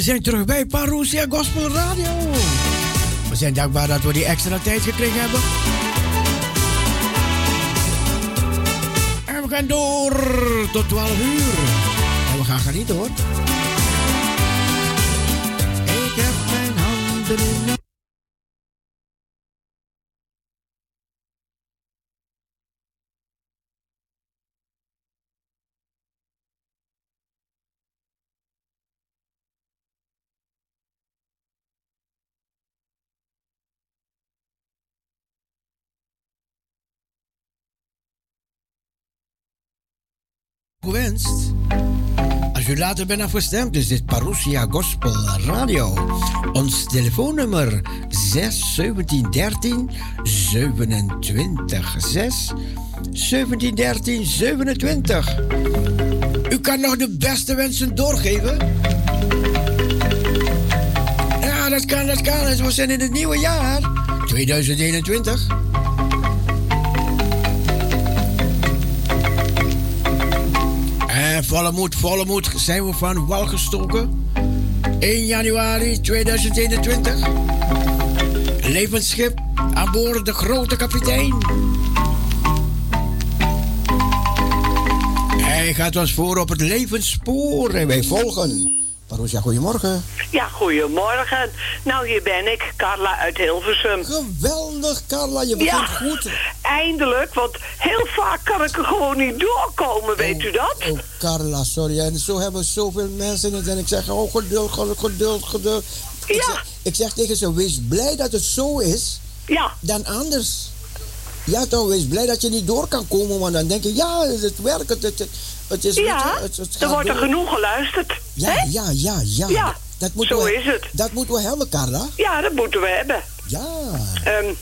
We zijn terug bij Parousia Gospel Radio. We zijn dankbaar dat we die extra tijd gekregen hebben. En we gaan door tot 12 uur. En we gaan genieten hoor. Ik heb mijn handen in gewenst. Als u later bent afgestemd, is dit Parousia Gospel Radio. Ons telefoonnummer 6 1713 27 6 1713 27. U kan nog de beste wensen doorgeven. Ja, dat kan, dat kan. We zijn in het nieuwe jaar 2021. En volle moed, volle moed zijn we van wal gestoken. 1 januari 2021. Levensschip aan boord de grote kapitein. Hij gaat ons voor op het levensspoor en wij volgen. Parousia, goedemorgen. Ja, goedemorgen. Nou, hier ben ik, Carla uit Hilversum. Geweldig, Carla, je begint ja, goed. eindelijk, want heel vaak kan ik er gewoon niet doorkomen, weet u dat? Oh, Carla, sorry. En zo hebben zoveel mensen het. En ik zeg, oh, geduld, geduld, geduld, geduld. Ik, Ja. zeg, ik zeg tegen ze, wees blij dat het zo is Ja, dan anders. Ja, toch, wees blij dat je niet door kan komen, want dan denk je, ja, het werkt, het, het, het is... ja, het, het er wordt er genoeg geluisterd. Ja, hè? ja, ja, ja. Ja, dat moeten zo we, is het. Dat moeten we hebben, Carla. Ja, dat moeten we hebben. Ja. Ehm,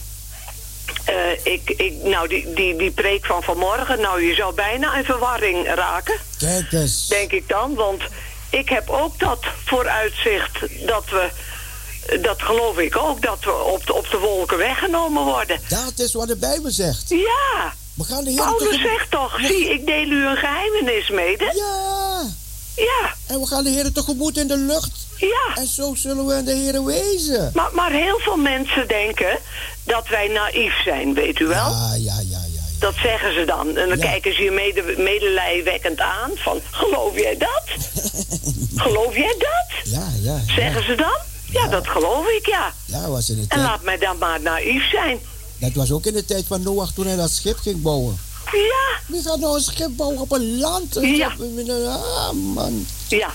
eh, ik, ik, nou, die, die, die preek van vanmorgen, nou, je zou bijna in verwarring raken, Kijk eens. denk ik dan. Want ik heb ook dat vooruitzicht dat we, dat geloof ik ook, dat we op de, op de wolken weggenomen worden. Dat is wat de Bijbel zegt. Ja, We gaan de Heer Paulus zegt toch, zie, ik deel u een geheimenis mede. Ja. Ja, En we gaan de Heer tegemoet in de lucht. ja. En zo zullen we in de Heer wezen. Maar, maar heel veel mensen denken dat wij naïef zijn, weet u wel? Ja, ja, ja, ja. ja. Dat zeggen ze dan. En dan Ja. kijken ze je mede, medelijwekkend aan. Van, geloof jij dat? geloof jij dat? Ja. ja. Zeggen ze dan? Ja, dat geloof ik, ja. Ja, was in de En tijd. laat mij dan maar naïef zijn. Dat was ook in de tijd van Noach toen hij dat schip ging bouwen. Ja, Wie gaat nou een schip bouwen op een land? Ja. Ah, man. ja,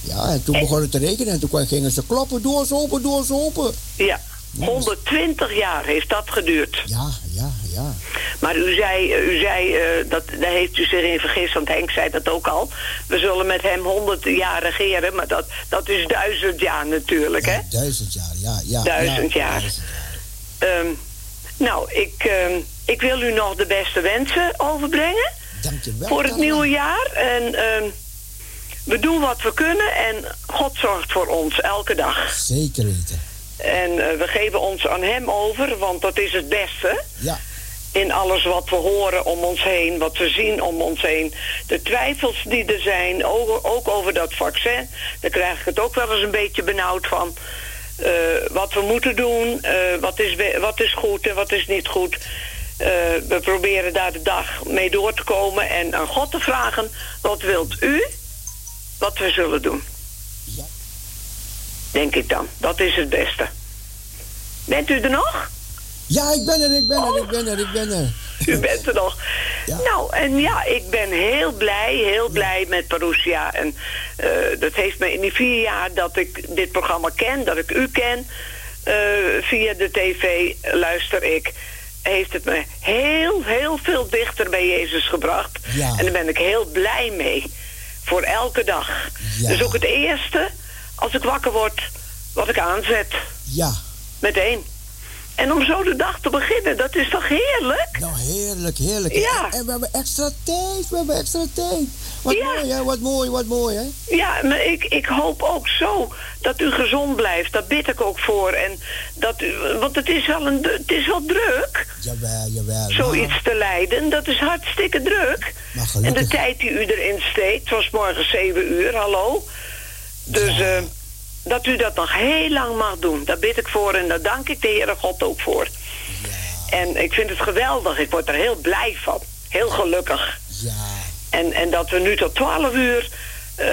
Ja, en toen begon het te regenen en toen gingen ze kloppen. Doe eens open, doe eens open. ja. 120 jaar heeft dat geduurd. Ja, ja, ja. Maar u zei, u zei eh, dat, daar heeft u zich in vergist, want Henk zei dat ook al. We zullen met hem 100 jaar regeren, maar dat, dat is duizend jaar natuurlijk, hè? Duizend jaar, ja. ja Duizend ja, jaar. duizend Ehm, nou, ik, ehm, ik wil u nog de beste wensen overbrengen Dank je wel. voor het Carla. nieuwe jaar. En ehm, we doen wat we kunnen en God zorgt voor ons elke dag. Zeker weten. En eh, we geven ons aan hem over, want dat is het beste. Ja, In alles wat we horen om ons heen, wat we zien om ons heen. De twijfels die er zijn, ook, ook over dat vaccin. Daar krijg ik het ook wel eens een beetje benauwd van. Eh, wat we moeten doen, eh, wat, is, wat is goed en wat is niet goed. Eh, we proberen daar de dag mee door te komen en aan God te vragen... wat wilt u wat we zullen doen? Ja. Denk ik dan. Dat is het beste. Bent u er nog? Ja, ik ben er, ik ben er, ik ben er, ik ben er. U bent er nog. Ja. Nou, en ja, ik ben heel blij, heel blij met Parousia. En eh, dat heeft me in die vier jaar dat ik dit programma ken, dat ik u ken... eh, via de tv luister ik... heeft het me heel, heel veel dichter bij Jezus gebracht. Ja. En daar ben ik heel blij mee. Voor elke dag. Dus ook het eerste, als ik wakker word, wat ik aanzet. Ja, Meteen. En om zo de dag te beginnen, dat is toch heerlijk? nou heerlijk, heerlijk. Ja. En we hebben extra tijd, we hebben extra tijd. Wat Ja. mooi, hè, wat mooi, wat mooi, hè. Ja, maar ik, ik hoop ook zo dat u gezond blijft. Dat bid ik ook voor. En dat u, want het is wel, een, het is wel druk, Jawel, jawel. zoiets te leiden. Dat is hartstikke druk. Maar En de tijd die u erin steekt, zoals morgen 7 uur, hallo. Dus Ja. eh, dat u dat nog heel lang mag doen. Daar bid ik voor en daar dank ik de Heere God ook voor. Ja. En ik vind het geweldig. Ik word er heel blij van. Heel gelukkig. Ja. En, en dat we nu tot 12 uur... Uh,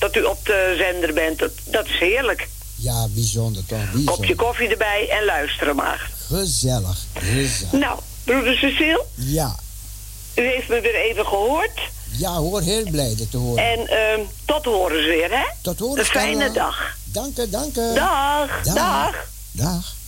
dat u op de zender bent, dat, dat is heerlijk. Ja, bijzonder toch? Bijzonder. Kopje koffie erbij en luisteren maar. Gezellig, gezellig. Nou, broeder Cecile? Ja. U heeft me weer even gehoord. Ja hoor, heel blij dat te horen. En uh, tot horen weer, hè? Tot horen. Een fijne dag. Dank je, dank je. Dag, dag. Dag. dag.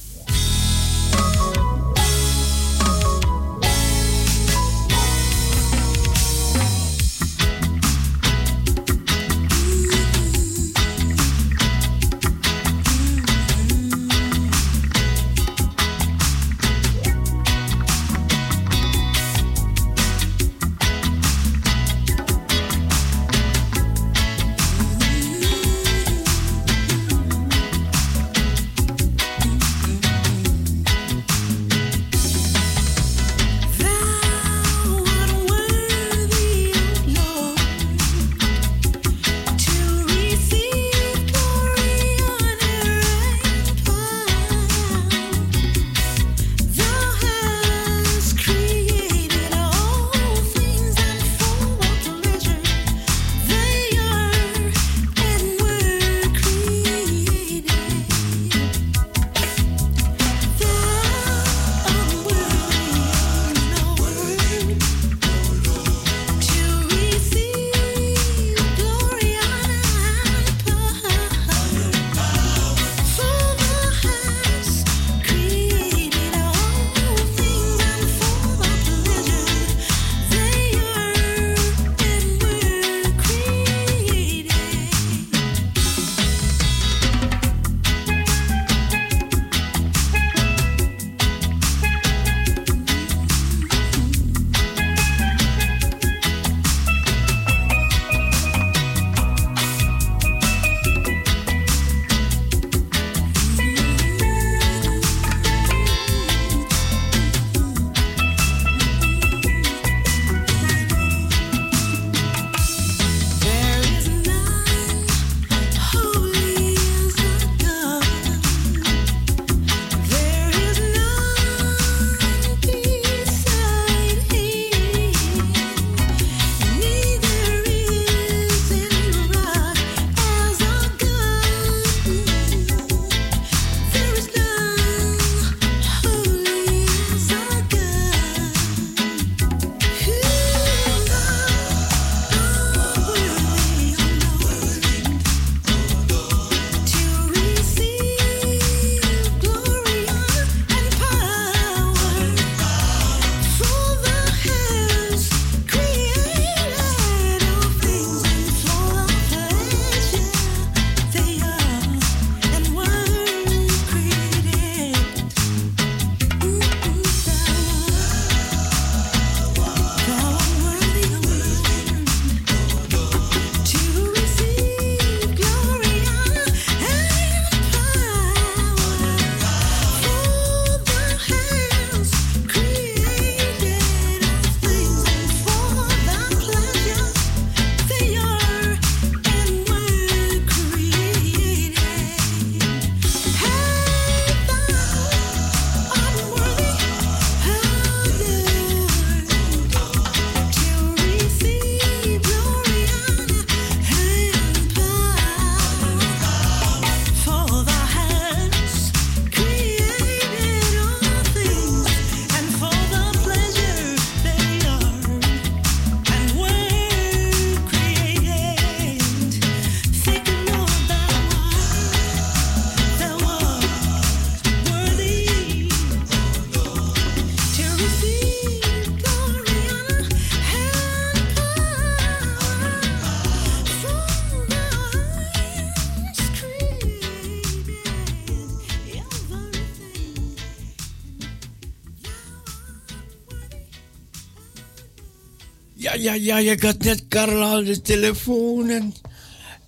Ja, ja, ik had net Karel aan de telefoon. En,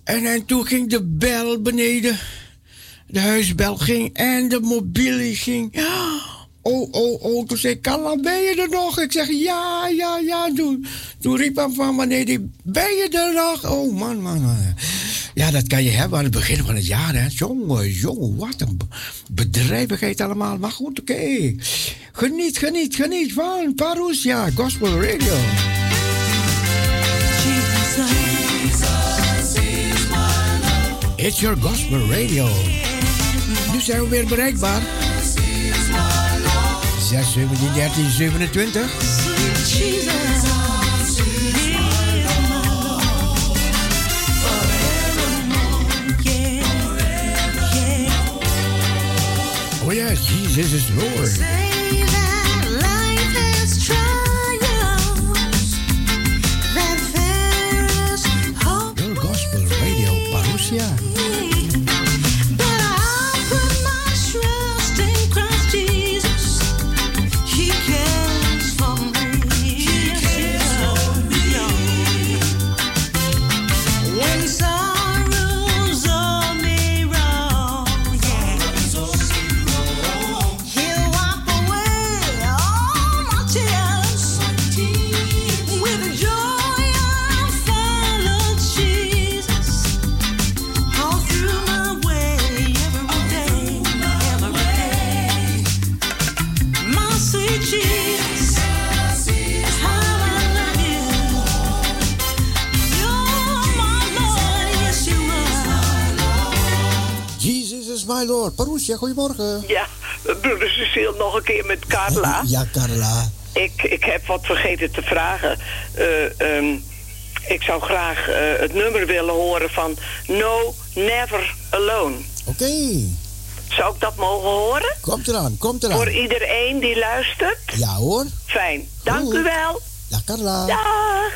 en, toen ging de bel beneden. De huisbel ging en de mobiele ging. Oh, oh, oh. Toen zei Carla, ben je er nog? Ik zeg, ja, ja, ja. Toen, toen riep hij van beneden, ben je er nog? Oh, man, man, man. Ja, dat kan je hebben aan het begin van het jaar. Hè. Jongen, jongen, wat een bedrijvigheid allemaal. Maar goed, oké. Geniet, geniet, geniet van Parousia Gospel Radio. It's your Gospel Radio. Nu zijn we weer bereikbaar. 6, 17, 13, 27. Oh yes, Jesus is Lord. Ja, goedemorgen. Ja, broeder Cecile nog een keer met Carla. Ja, Carla. Ik, ik heb wat vergeten te vragen. Uh, ik zou graag uh, het nummer willen horen van No Never Alone. Oké. Zou ik dat mogen horen? Komt eraan, komt eraan. Voor iedereen die luistert? Ja hoor. Fijn, dank u wel. Dag Carla. Dag.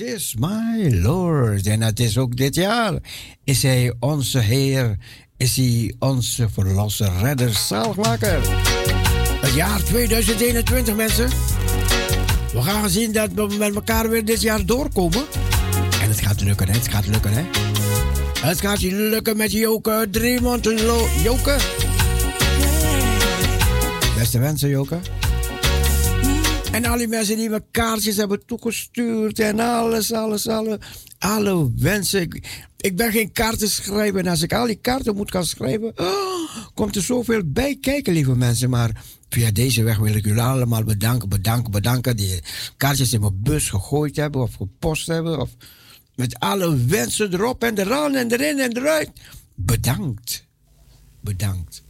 Is my Lord. En het is ook dit jaar. Is hij onze Heer? Is hij onze verlosser, redder, zaligmaker? Het jaar 2021, mensen. We gaan zien dat we met elkaar weer dit jaar doorkomen. En het gaat lukken, hè? Het gaat lukken, hè? Het gaat lukken met Joke Driemond. Joke. Beste wensen, Joke. En al die mensen die me kaartjes hebben toegestuurd en alles, alles, alle, alle wensen. Ik, ben geen kaarten schrijven. En als ik al die kaarten moet gaan schrijven, oh, komt er zoveel bij kijken, lieve mensen. Maar Via deze weg wil ik jullie allemaal bedanken, bedanken, bedanken. Die kaartjes in mijn bus gegooid hebben of gepost hebben. Of met alle wensen erop en eraan en erin en eruit. Bedankt. Bedankt.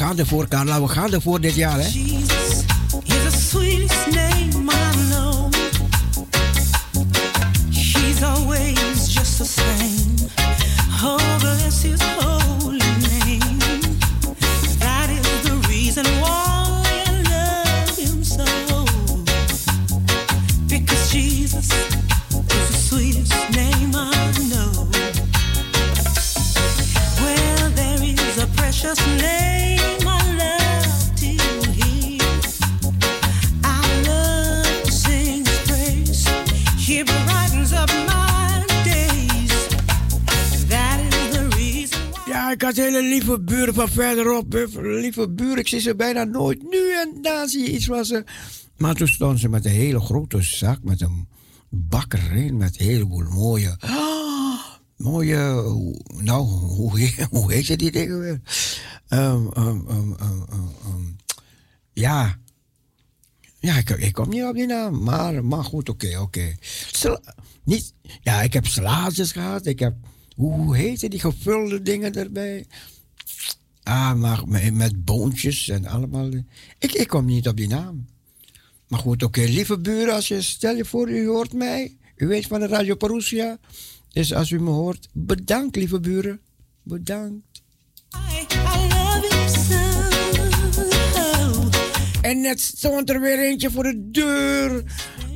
Gaan ervoor, Carla. We gaan ervoor dit jaar, hè? Jesus is the sweetest name I know. She's always just the same. Oh, bless his holy name. That is the reason why I love him so. Because Jesus is the sweetest name I know. Well, there is a precious name. Ik had hele lieve buren van verderop. Lieve buren, ik zie ze bijna nooit. Nu en dan zie je iets van ze. Maar toen stond ze met een hele grote zak, met een bak erin, met een heleboel mooie. mooie, nou, hoe, hoe heet je die dingen weer? Um, um, um, ja. Ja, ik, ik, kom niet op die naam, maar, maar goed, oké, oké. Niet, ja, ik heb salaatjes gehad, ik heb hoe heette die gevulde dingen erbij? Ah, maar met boontjes en allemaal. Ik, ik kom niet op die naam. Maar goed, oké, lieve buren, als je, stel je voor, u hoort mij. U weet van de Radio Parousia. Dus als u me hoort, bedankt, lieve buren. Bedankt. En net stond er weer eentje voor de deur.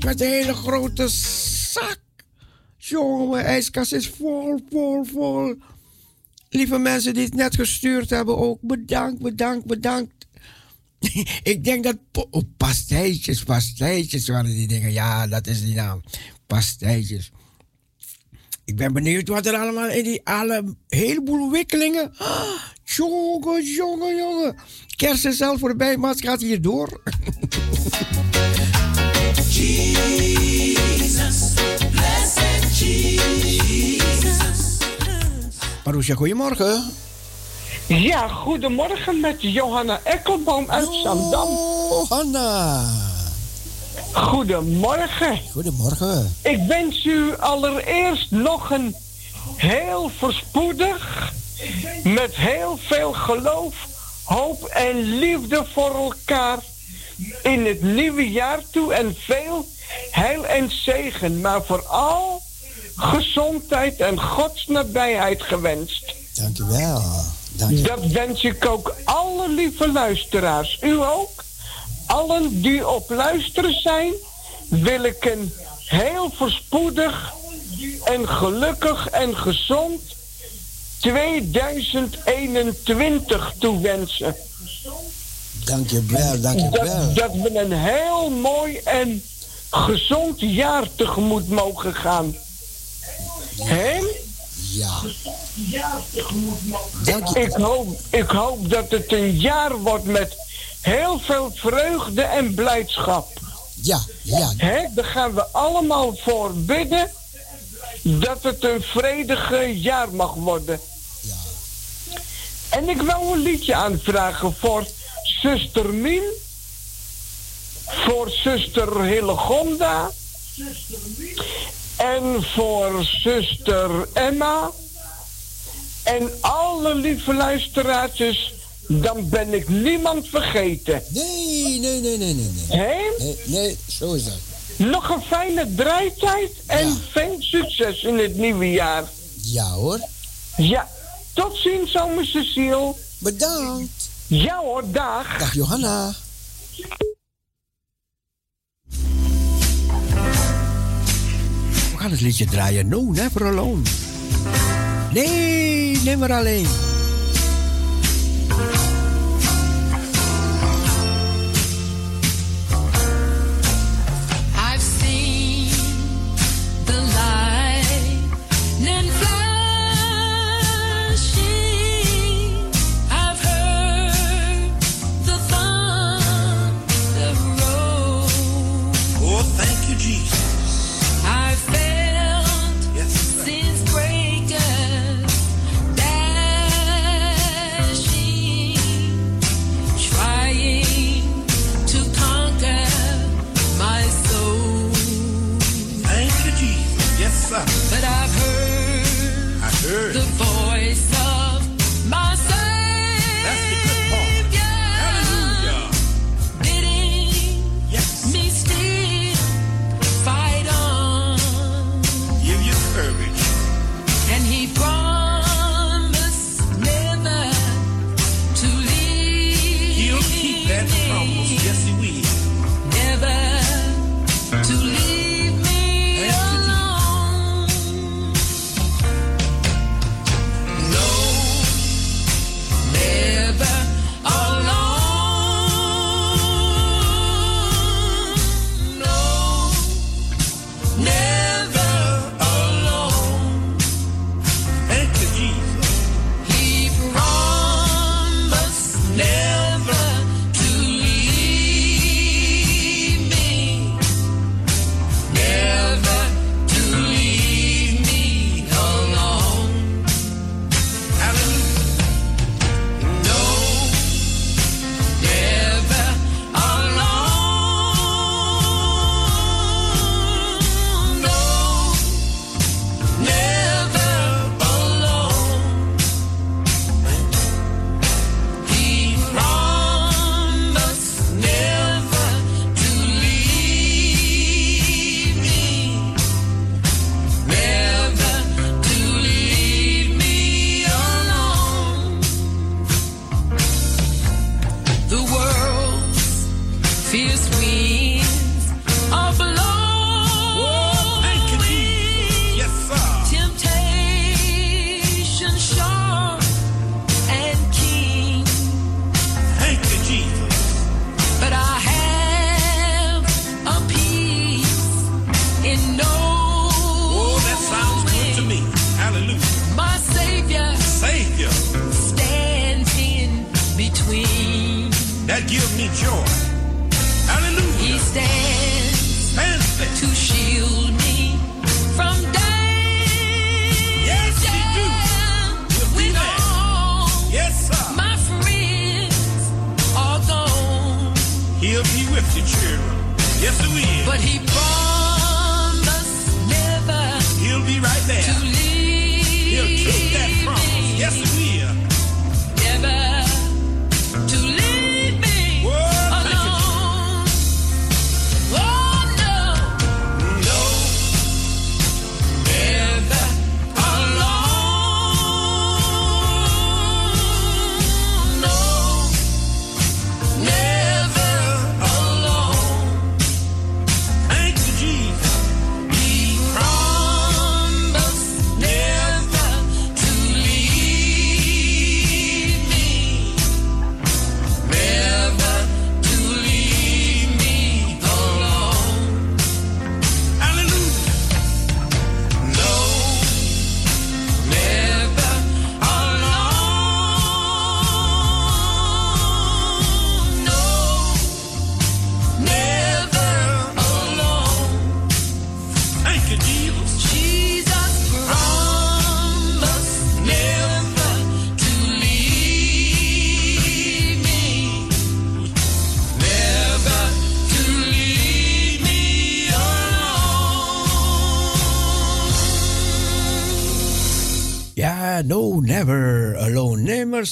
Met een hele grote zak. Jongen, ijskast is vol, vol, vol. Lieve mensen die het net gestuurd hebben ook, bedankt, bedankt, bedankt. Ik denk dat oh, pastijtjes waren die dingen. Ja, dat is die naam. Pastijtjes. Ik ben benieuwd wat er allemaal in die alle heleboel wikkelingen. Ah, jongen, jongen, jongen. Kerst is zelf voorbij, maar het gaat hier door. Jesus. Marusha, goedemorgen. Ja, goedemorgen met Johanna Ekkelboom uit Zandam. Johanna. Goedemorgen. Goedemorgen. Ik wens u allereerst nog een heel verspoedig, met heel veel geloof, hoop en liefde voor elkaar in het nieuwe jaar toe en veel heil en zegen, maar vooral gezondheid en Gods nabijheid gewenst. Dankjewel. Dankjewel. Dat wens ik ook alle lieve luisteraars. U ook. Allen die op luisteren zijn, wil ik een heel verspoedig en gelukkig en gezond 2021 toewensen. Dankjewel, dankjewel. Dat, dat we een heel mooi en gezond jaar tegemoet mogen gaan. Hé? Ja. Ik hoop, ik hoop dat het een jaar wordt met heel veel vreugde en blijdschap. Ja, ja. Hè? Daar gaan we allemaal voor bidden dat het een vredige jaar mag worden. Ja. En ik wil een liedje aanvragen voor zuster Mien, voor zuster Hillegonda. En voor zuster Emma. En alle lieve luisteraars, dan ben ik niemand vergeten. Nee, nee, nee, nee, nee. Nee, nee, nee zo is dat. Nog een fijne draaitijd en veel succes in het nieuwe jaar. Ja hoor. Ja, tot ziens, zomer Cecile. Bedankt. Ja hoor, dag. Dag Johanna. Gaan het liedje draaien. No, never alone. Nee, nimmer alleen.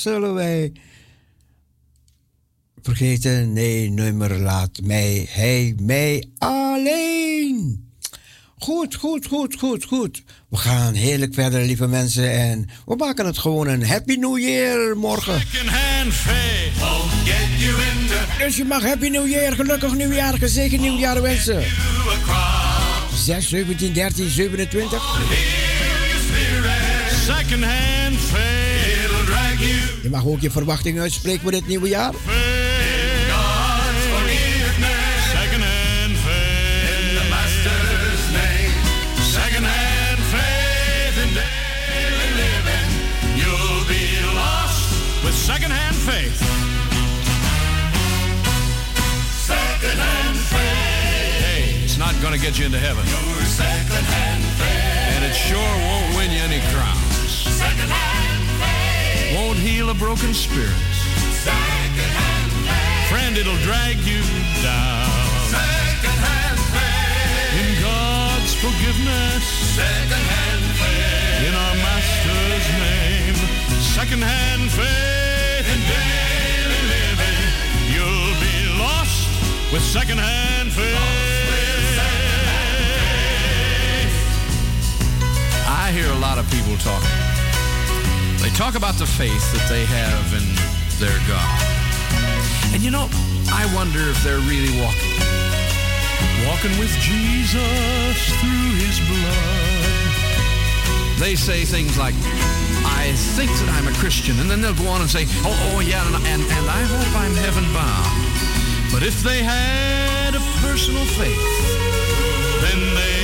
Zullen wij vergeten. Nee, nummer laat mij, hij, mij alleen. Goed, goed, goed, goed, goed. We gaan heerlijk verder, lieve mensen. En we maken het gewoon een Happy New Year morgen. Dus je mag Happy New Year, gelukkig nieuwjaar, gezegend nieuwjaar wensen. 6, 17, 13, 27. Mag ook je verwachtingen uitspreken voor dit nieuwe jaar. second hand faith. Second hand faith. Hey, it's not going to get you into heaven. Your second hand faith. And it sure won't win you any crowns. Second hand won't heal a broken spirit. Friend, it'll drag you down. In God's forgiveness. In our Master's name. Secondhand faith. In daily living. You'll be lost with secondhand faith. I hear a lot of people talking. They talk about the faith that they have in their God. And you know, I wonder if they're really walking. Walking with Jesus through his blood. They say things like, I think that I'm a Christian. And then they'll go on and say, oh, oh yeah, and, and, and I hope I'm heaven bound. But if they had a personal faith, then they'd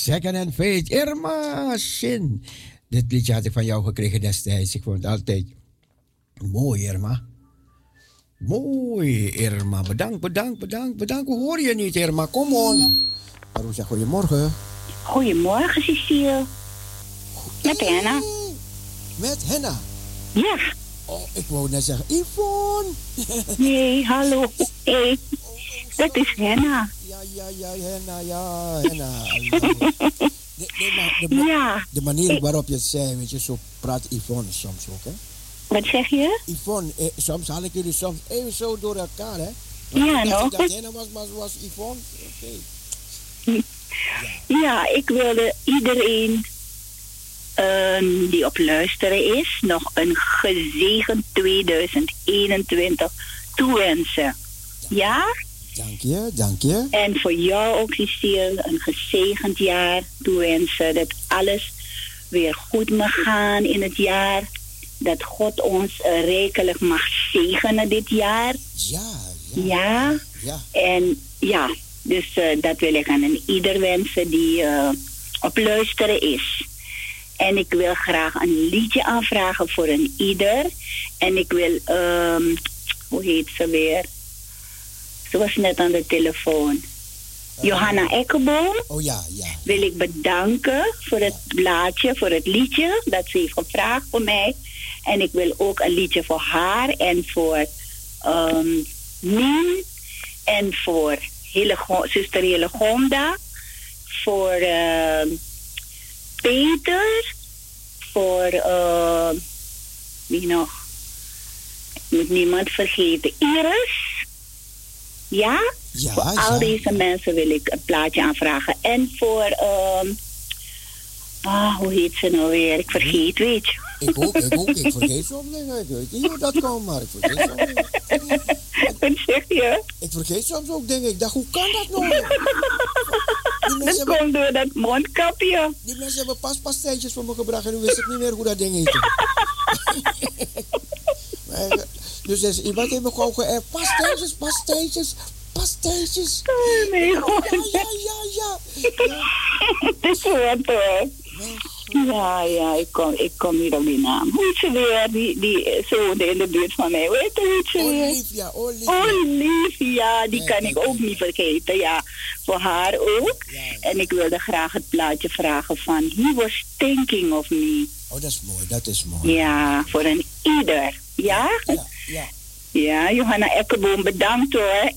Second and Faith. Irma Shin. Dit liedje had ik van jou gekregen destijds. Ik vond het altijd mooi, Irma. Mooi, Irma. Bedankt, bedankt, bedankt, bedankt. Hoe hoor je niet, Irma? Kom on. Maroesja, goedemorgen. Goedemorgen, Cecile. Met Henna. Met Henna. Ja. Oh, ik wou net zeggen, Yvonne. Nee, hallo. Hey. Dat is Henna. Ja, ja, ja, Henna, ja, Henna. De, Ja. de manier waarop je het zei, weet je, zo praat Yvonne soms ook, hè? Wat zeg je? Yvonne, eh, soms haal ik jullie soms even zo door elkaar, hè? Ja, nog. dat Henna was, maar het was Yvonne. Oké. Ja, ik wilde iedereen ehm, die op luisteren is nog een gezegend 2021 toewensen. Ja? Dank je, dank je. En voor jou ook, Cecile, een gezegend jaar toewensen. Dat alles weer goed mag gaan in het jaar. Dat God ons rijkelijk mag zegenen dit jaar. Ja, Ja. ja. En ja, dus eh, dat wil ik aan een ieder wensen die eh, op luisteren is. En ik wil graag een liedje aanvragen voor een ieder. En ik wil, ehm, hoe heet ze weer? Ze was net aan de telefoon. Johanna Ekkeboom Oh ja, ja. wil ik bedanken voor het blaadje, voor het liedje dat ze heeft gevraagd voor mij. En ik wil ook een liedje voor haar en voor Mien en voor Hilego- zuster Hillegonda, voor ehm, Peter, voor ehm, wie nog? Ik moet niemand vergeten. Iris. Ja? Ja, voor ja. al deze mensen wil ik een plaatje aanvragen. En voor, ehm ah, hoe heet ze nou weer? Ik vergeet, weet je. Ik ook, ik ook. Ik vergeet soms dingen. Ik weet niet hoe dat komt, maar ik vergeet soms dingen. Wat zeg je? Ik vergeet soms ook dingen. Ik dacht, hoe kan dat nou? Dat hebben, komt door dat mondkapje. die mensen hebben pas pastijtjes voor me gebracht en nu wist ik niet meer hoe dat ding. Maar, dus er is iemand heeft me gewoon geërfd. Pastijtjes, pastijtjes, pastijtjes. Oh, nee, Ja, hoor. ja, ja, ja. ja. Het is wat hoor. Ja, ja, ik kom, ik kom niet op die naam. Hoe heet ze weer? Die, die zo woonde in de buurt van mij. Hoe heet hoe ze weer? Olivia, Olivia. Olivia, die Ja, kan ja, ik ook ja. niet vergeten. Ja, voor haar ook. Ja, ja. En ik wilde graag het plaatje vragen van He was thinking of me. Oh, dat is mooi, dat is mooi. Ja, voor een ieder. Ja? Ja, ja, Ja, Johanna Ekkeboom, bedankt hoor.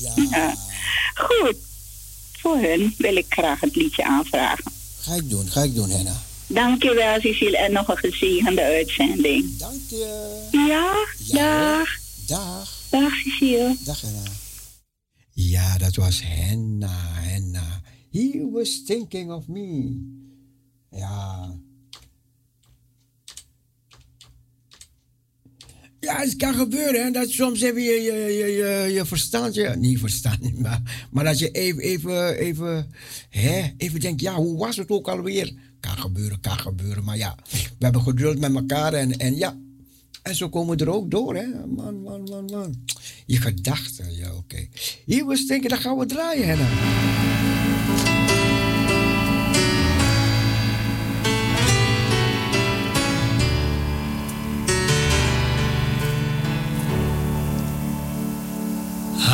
ja. Ja. Goed. Voor hun wil ik graag het liedje aanvragen. Ga ik doen, ga ik doen, Henna. Dankjewel, Cecile. En nog een gezegende uitzending. Dank je. Ja, Ja, dag. Dag. Dag, Cecile. Dag, Henna. Ja, dat was Henna, Henna. He was thinking of me. Ja. Ja, het kan gebeuren, hè, dat soms even je, je, je, je, je verstand, je, niet verstand, maar, maar dat je even, even, even, hè, even denkt, ja, hoe was het ook alweer? Kan gebeuren, kan gebeuren, maar ja, we hebben geduld met elkaar en, en ja, en zo komen we er ook door, hè. Man, man, man, man. Je gedachten, ja, oké. Hier was denken, dat gaan we draaien, hè.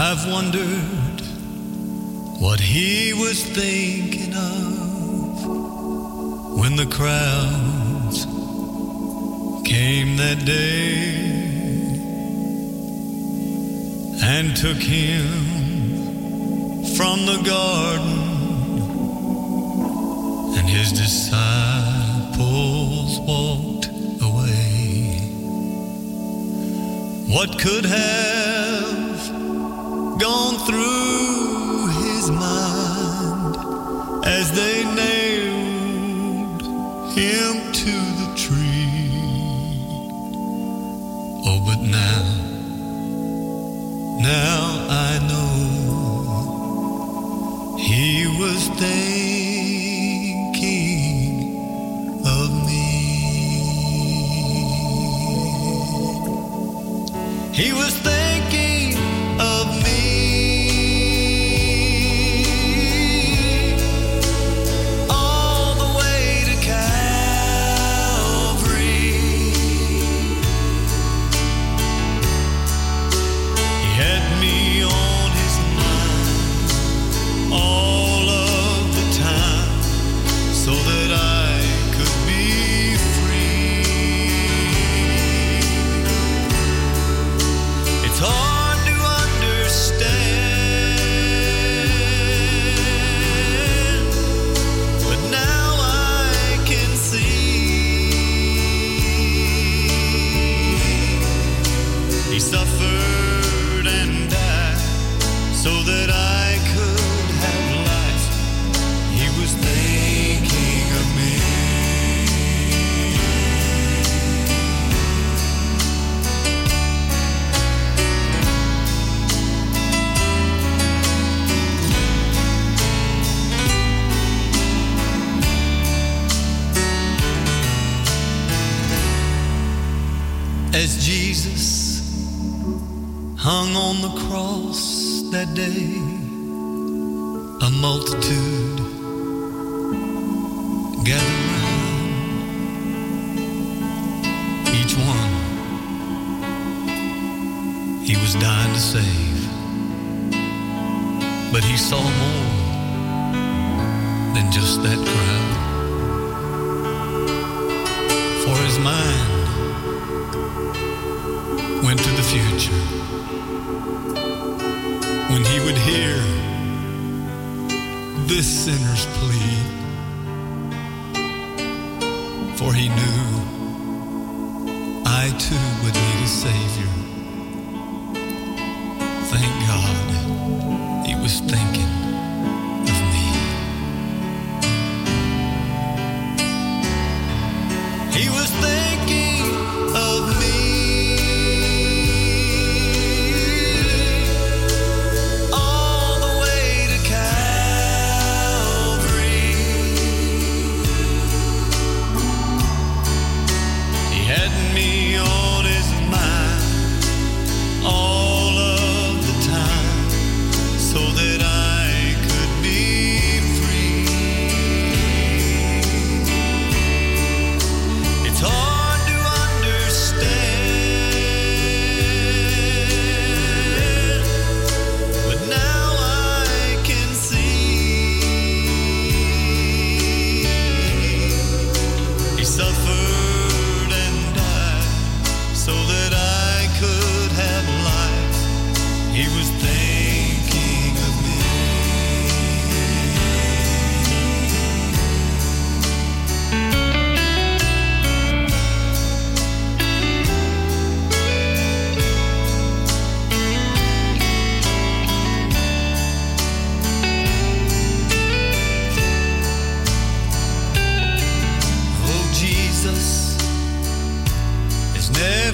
I've wondered what he was thinking of when the crowds came that day and took him from the garden and his disciples walked away. What could have gone through his mind as they nailed him to the tree. Oh, but now, now I know he was thinking of me. He was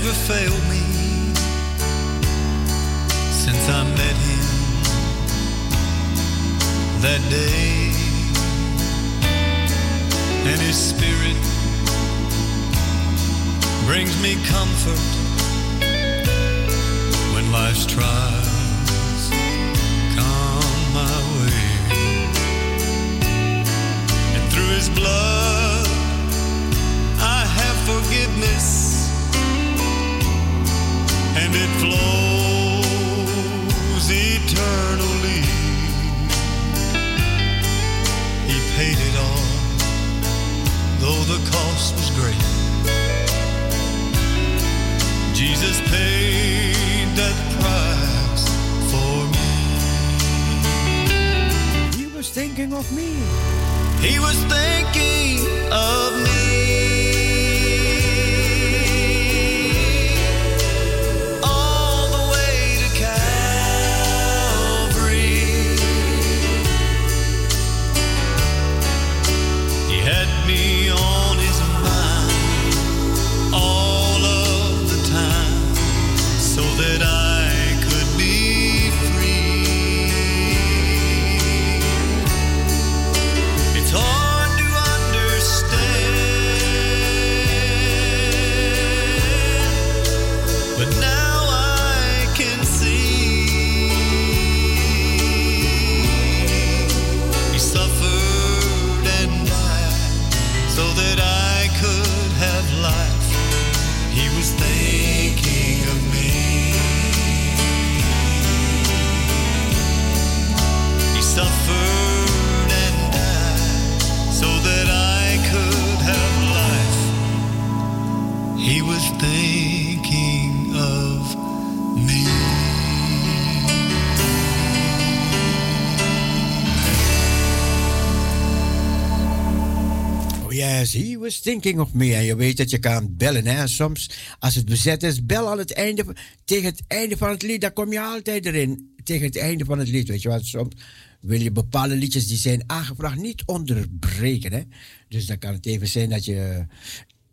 never failed me since I met him that day. And his spirit brings me comfort when life's trials come my way. And through his blood, I have forgiveness and it flows eternally. He paid it all, though the cost was great. Jesus paid that price for me. He was thinking of me. He was thinking of me. Yes, he was thinking of me. En je weet dat je kan bellen, hè. Soms, als het bezet is, bel aan het einde, tegen het einde van het lied. Dan kom je altijd erin, tegen het einde van het lied. Weet je wat, soms wil je bepaalde liedjes die zijn aangevraagd niet onderbreken, hè. Dus dan kan het even zijn dat je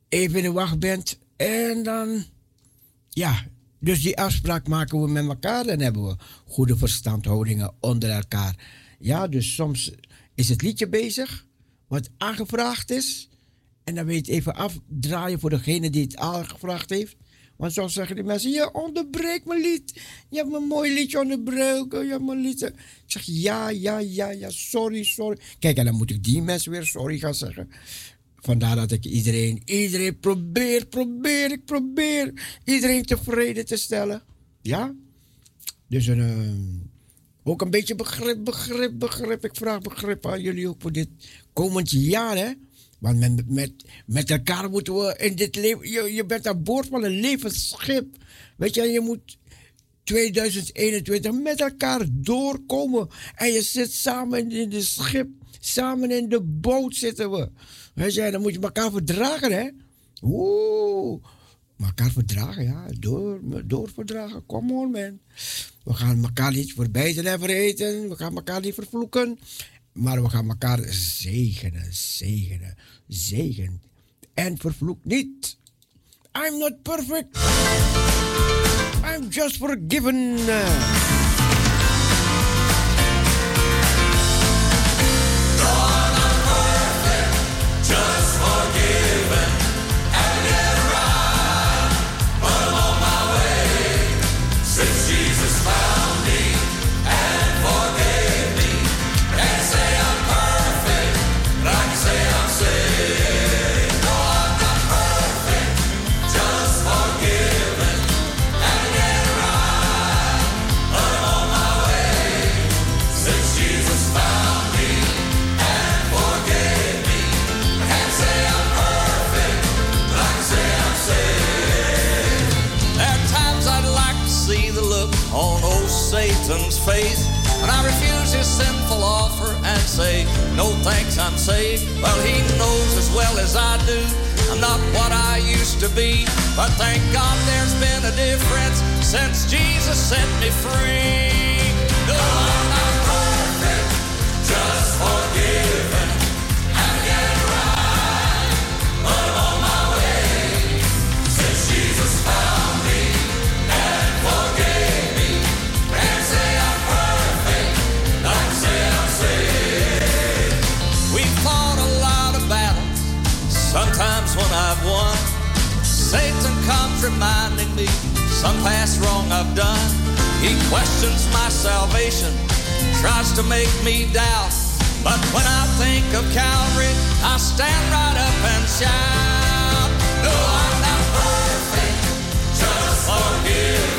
even in de wacht bent. En dan, ja, dus die afspraak maken we met elkaar. Dan hebben we goede verstandhoudingen onder elkaar. Ja, dus soms is het liedje bezig, wat aangevraagd is. En dan weet je even afdraaien voor degene die het aangevraagd heeft. Want zo zeggen die mensen, je onderbreekt mijn lied. Je hebt mijn mooi liedje onderbreken. Je hebt mijn. Ik zeg, ja, ja, ja, ja, sorry, sorry. Kijk, en dan moet ik die mensen weer sorry gaan zeggen. Vandaar dat ik iedereen, iedereen probeer, probeer, ik probeer iedereen tevreden te stellen. Ja? Dus een, eh, ook een beetje begrip, begrip, begrip. Ik vraag begrip aan jullie ook voor dit komend jaar, hè? Want met, met, met elkaar moeten we in dit leven. Je, je bent aan boord van een levensschip. Weet je, je moet 2021 met elkaar doorkomen. En je zit samen in de schip. Samen in de boot zitten we. Weet je, dan moet je elkaar verdragen, hè? Oeh. Elkaar verdragen, ja. Door, door verdragen. Come on, man. We gaan elkaar niet voorbijten en vergeten. We gaan elkaar niet vervloeken. Maar we gaan elkaar zegenen, zegenen, zegen. En vervloek niet. I'm not perfect. I'm just forgiven. Face when I refuse his sinful offer and say, No thanks, I'm saved. Well, he knows as well as I do I'm not what I used to be, but thank God there's been a difference since Jesus set me free. No, I'm not perfect, Just forgiven some past wrong I've done. He questions my salvation, tries to make me doubt. But when I think of Calvary, I stand right up and shout, No, I'm not perfect, just forgive.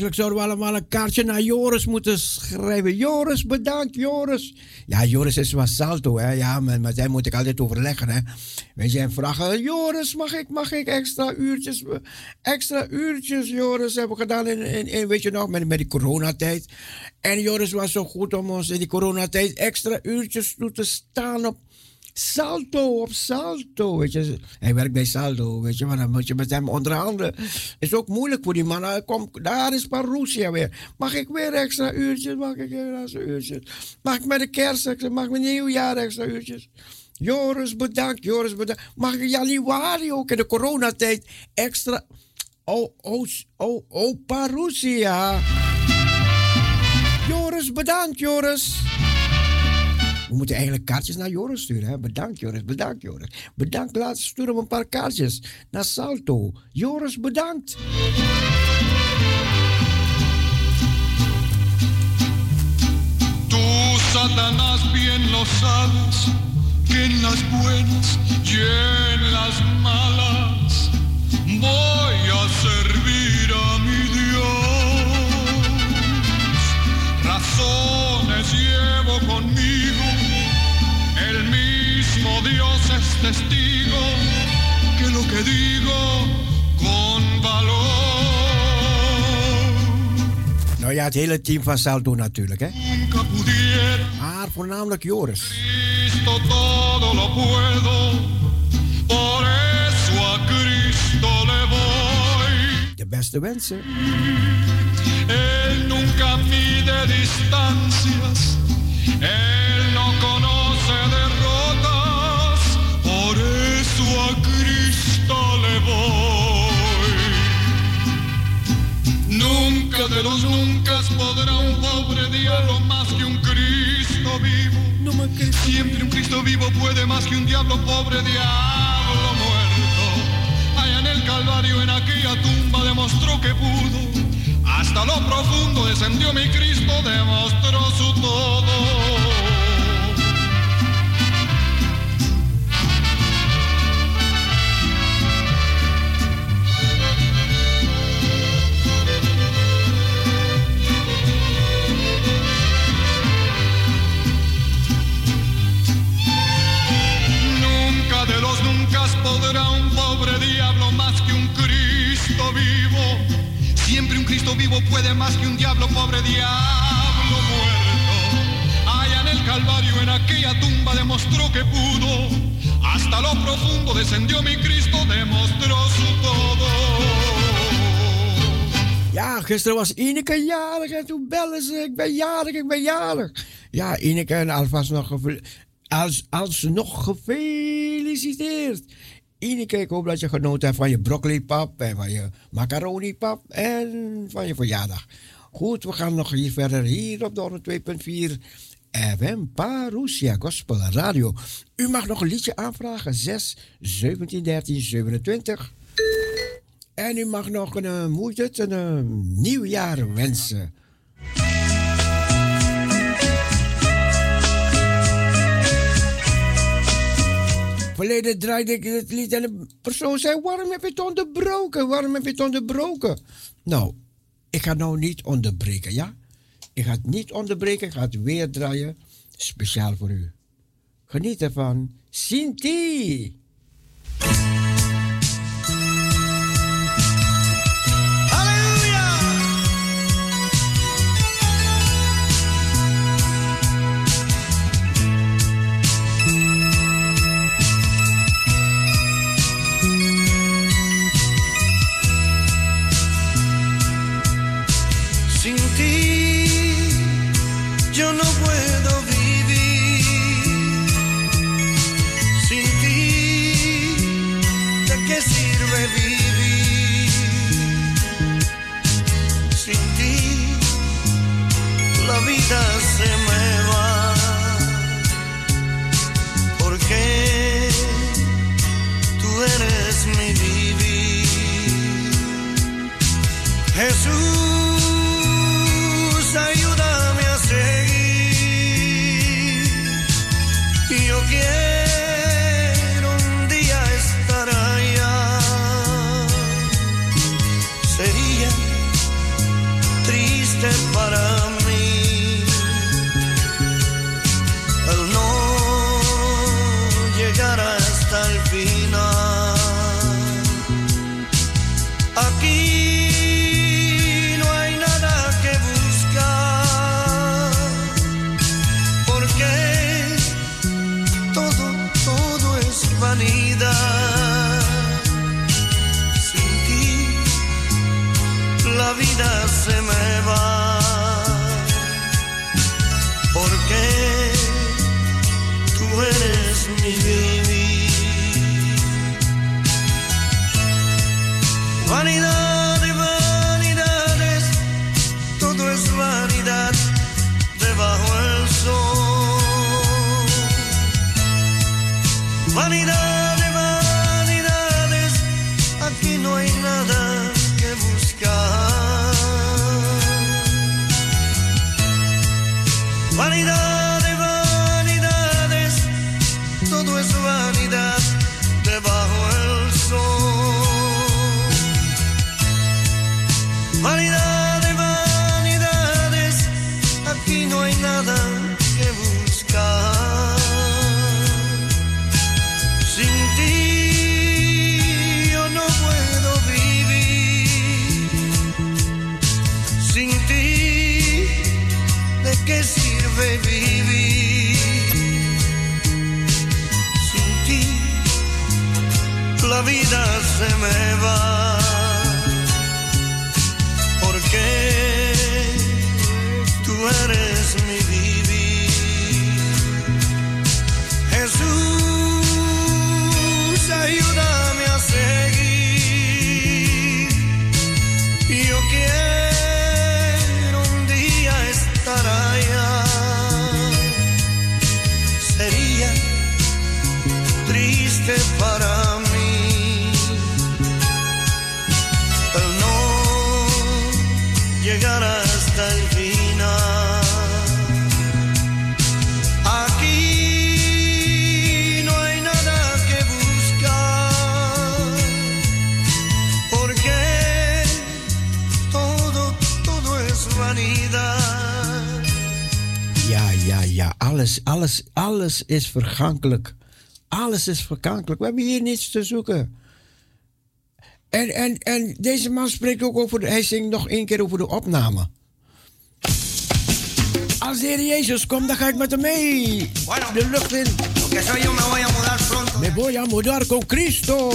Eigenlijk zouden we allemaal een kaartje naar Joris moeten schrijven. Joris, bedankt, Joris. Ja, Joris is wat salto, hè. Ja, maar, daar moet ik altijd overleggen, hè. Je, en vragen, Joris, mag ik, mag ik extra uurtjes, extra uurtjes, Joris, hebben we gedaan in, in, in weet je nog, met, met die coronatijd. En Joris was zo goed om ons in die coronatijd extra uurtjes toe te staan op Salto, op Salto, weet je. Hij werkt bij Salto, weet je, maar dan moet je met hem onderhandelen. Is ook moeilijk voor die man. Komt, daar is Parousia weer. Mag ik weer extra uurtjes? Mag ik weer extra uurtjes? Mag ik met de kerst extra? Mag ik met nieuwjaar extra uurtjes? Joris, bedankt. Joris, bedankt. Mag ik januari ook in de coronatijd extra... Oh, oh, oh, oh, Parousia. Joris, bedankt, Joris. We moeten eigenlijk kaartjes naar Joris sturen. Hè? Bedankt Joris, bedankt Joris. Bedankt, laat sturen we een paar kaartjes naar Salto. Joris, bedankt. Tú, Satanás, bien lo sabes, que en las buenas y en las malas voy a servir a mi Dios. Razones llevo es testigo que lo que digo con valor. Nou ja, het hele team van Salto natuurlijk, hè. Maar voornamelijk Joris. Cristo todo lo puedo, por eso a Cristo le voy. De beste wensen. Él nunca mide distancias, Él Nunca de los nunca podrá un pobre diablo más que un Cristo vivo. Siempre un Cristo vivo puede más que un diablo pobre diablo muerto. Allá en el Calvario, en aquella tumba, demostró que pudo. Hasta lo profundo descendió mi Cristo, demostró su todo. Podrá un pobre diablo más que un Cristo vivo. Siempre un Cristo vivo puede más que un diablo pobre diablo muerto. Allá en el Calvario, en aquella tumba demostró que pudo. Hasta lo profundo descendió mi Cristo, demostró su todo. Ja, gisteren was Ineke jarig en toen bellen ze, ik ben jarig, ik ben jarig. Ja, Ineke en alvast nog, geve- als, alsnog gefeliciteerd. Ineke, ik hoop dat je genoten hebt van je broccolipap en van je macaronipap en van je verjaardag. Goed, we gaan nog hier verder hier op de 2.4 FM Parousia Gospel Radio. U mag nog een liedje aanvragen, 6 17 13 27. En u mag nog een, eh, hoe heet het, een eh, nieuwjaar wensen. Verleden draaide ik het lied en de persoon zei: Waarom heb je het onderbroken? Waarom heb je het onderbroken? Nou, ik ga nou niet onderbreken, ja? Ik ga het niet onderbreken, ik ga het weer draaien. Speciaal voor u. Geniet ervan. Sinti! do alles is vergankelijk. Alles is vergankelijk. We hebben hier niets te zoeken. En, en, en deze man spreekt ook over, de- hij zingt nog één keer over de opname. Als de Heer Jezus komt, dan ga ik met hem mee. De lucht in. Me voy a mudar con Cristo.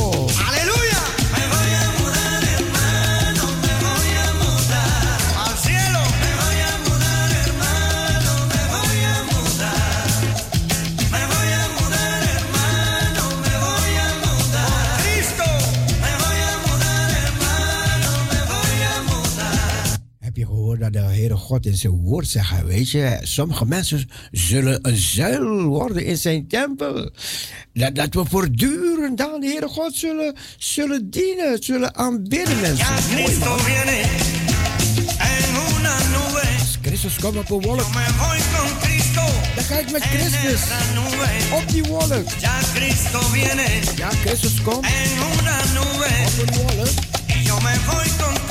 De Heere God in zijn woord zegt, weet je, sommige mensen zullen een zuil worden in zijn tempel. Dat, dat we voortdurend aan de Heere God zullen, zullen dienen, zullen aanbidden mensen. Cristo viene en una nube. Als Christus komt op een wolk, dan ga ik met Christus op die wolk. Ya Cristo viene Ja, Christus komt en una nube. op een wolk. Y yo me voy con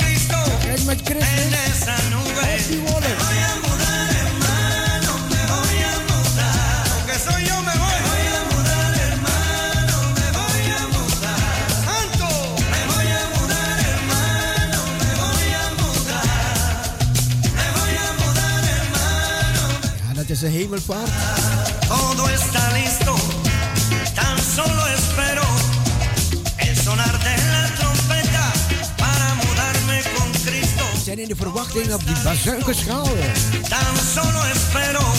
En esa nube. Me voy a mudar, hermano, me voy a mudar. Porque soy yo, me voy. Me voy a mudar, hermano, me voy a mudar. Santo. Me voy a mudar, hermano, me voy a mudar. Me voy a mudar, hermano. Een hemelvaart. Todo está listo, tan solo zijn in de verwachting op die bazuinkenschaal. Tan solo espero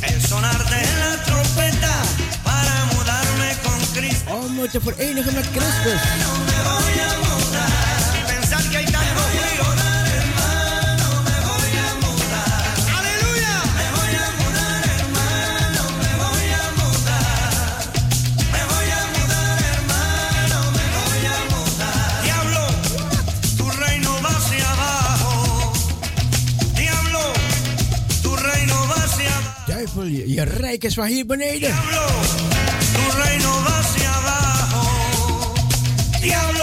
el sonar de la trompeta para mudarme con Cristo. Om me te verenigen met Christus. je, je rijk is van hier beneden. Diablo, tu reino va hacia abajo. Diablo.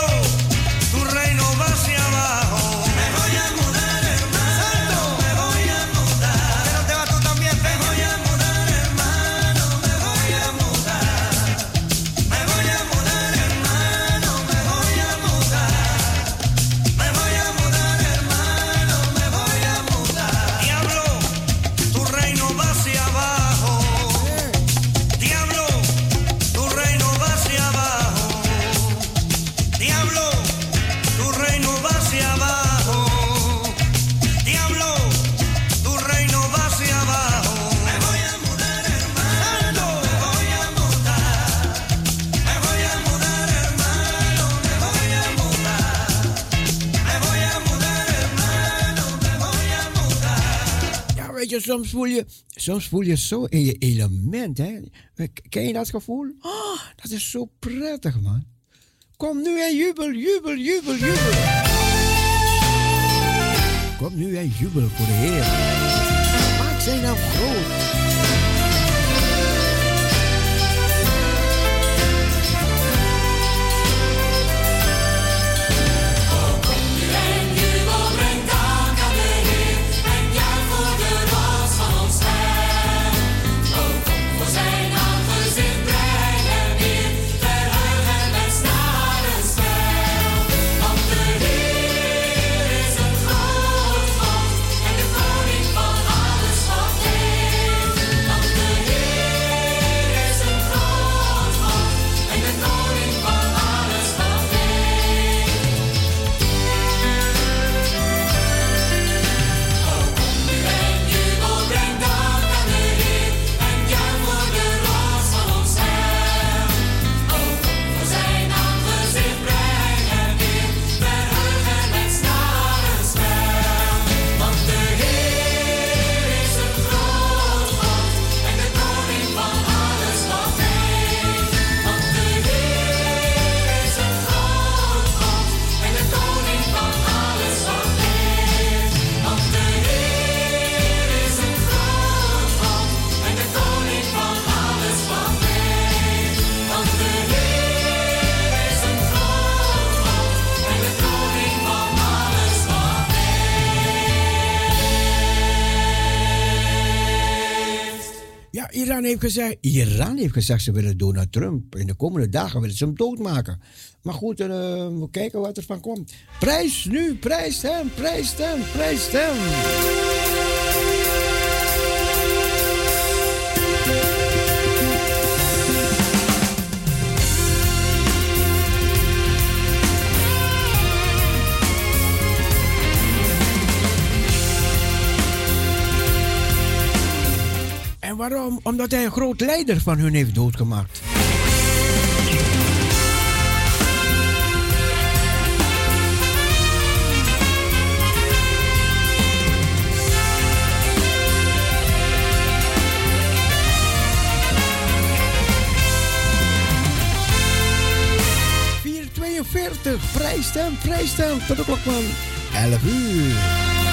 soms voel je, soms voel je zo in je element. Hè? Ken je dat gevoel? Oh, dat is zo prettig, man. Kom nu en jubel, jubel, jubel, jubel. Kom nu en jubel voor de Heer. Maak zijn naam groot. Iran heeft gezegd ze willen Donald Trump. In de komende dagen willen ze hem doodmaken. Maar goed, eh, we kijken wat er van komt. Prijs nu, prijs hem, prijs hem, prijs hem. waarom? Omdat hij een groot leider van hun heeft doodgemaakt. Vrijstem, vrijstem tot de klok 11 uur.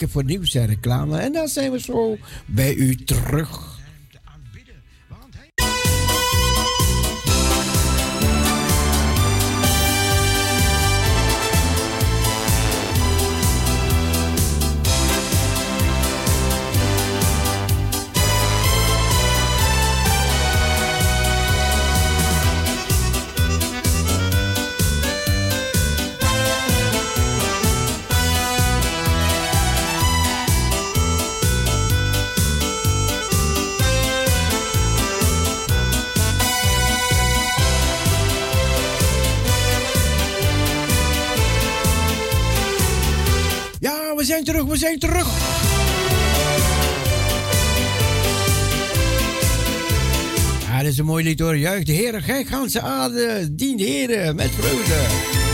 Voor nieuws en reclame. En dan zijn we zo bij u terug. We zijn terug. Ja, dat is een mooi lied hoor. Juich de heren, gij ganse aarde, dien de heren met vreugde.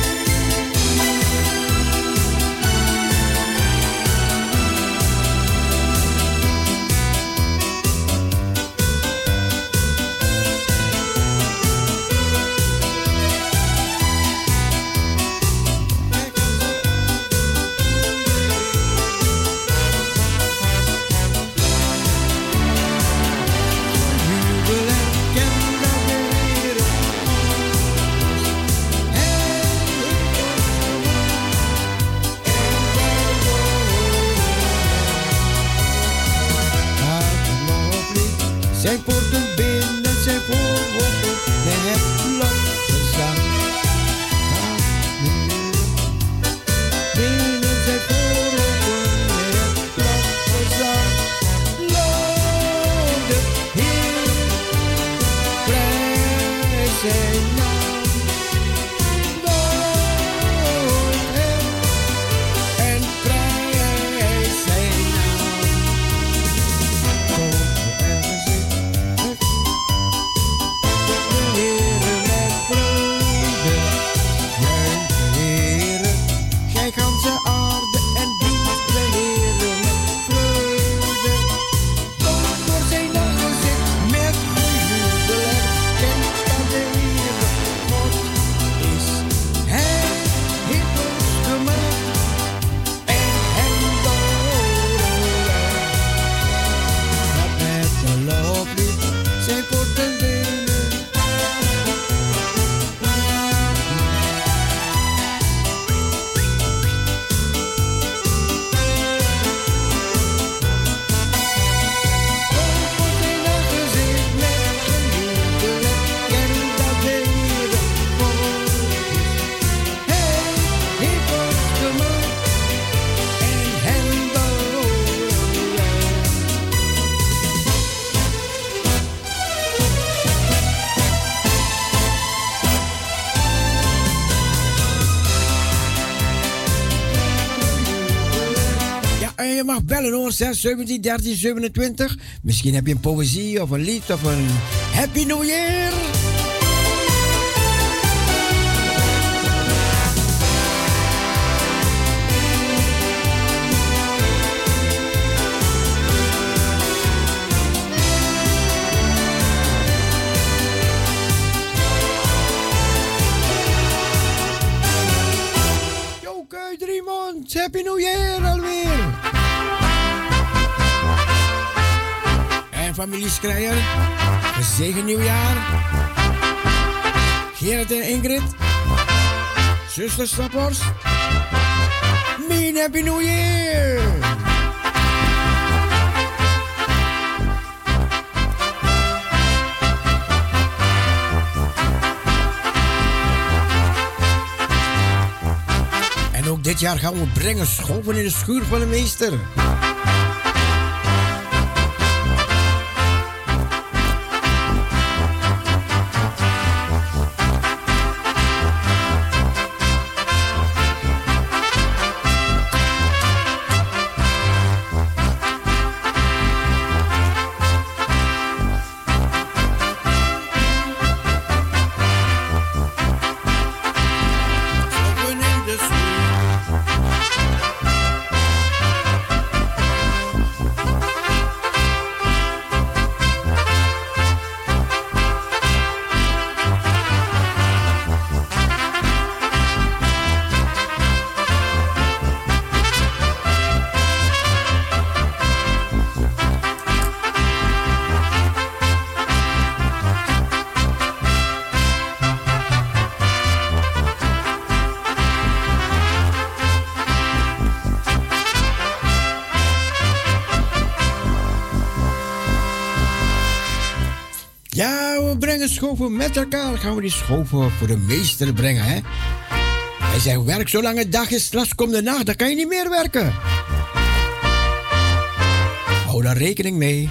Hoor, 6 17 13 27. Misschien heb je een poëzie of een lied of een Happy New Year. Happy New Year alweer. Familie Skreier, gezegend nieuwjaar. Gerrit en Ingrid, zuster Stappers. Mien Happy New Year. En ook dit jaar gaan we brengen schoven in de schuur van de meester. Met elkaar. Gaan we die schoven voor de meester brengen, hè? Hij zegt, werk zolang het dag is, straks komt de nacht, dan kan je niet meer werken. Hou daar rekening mee.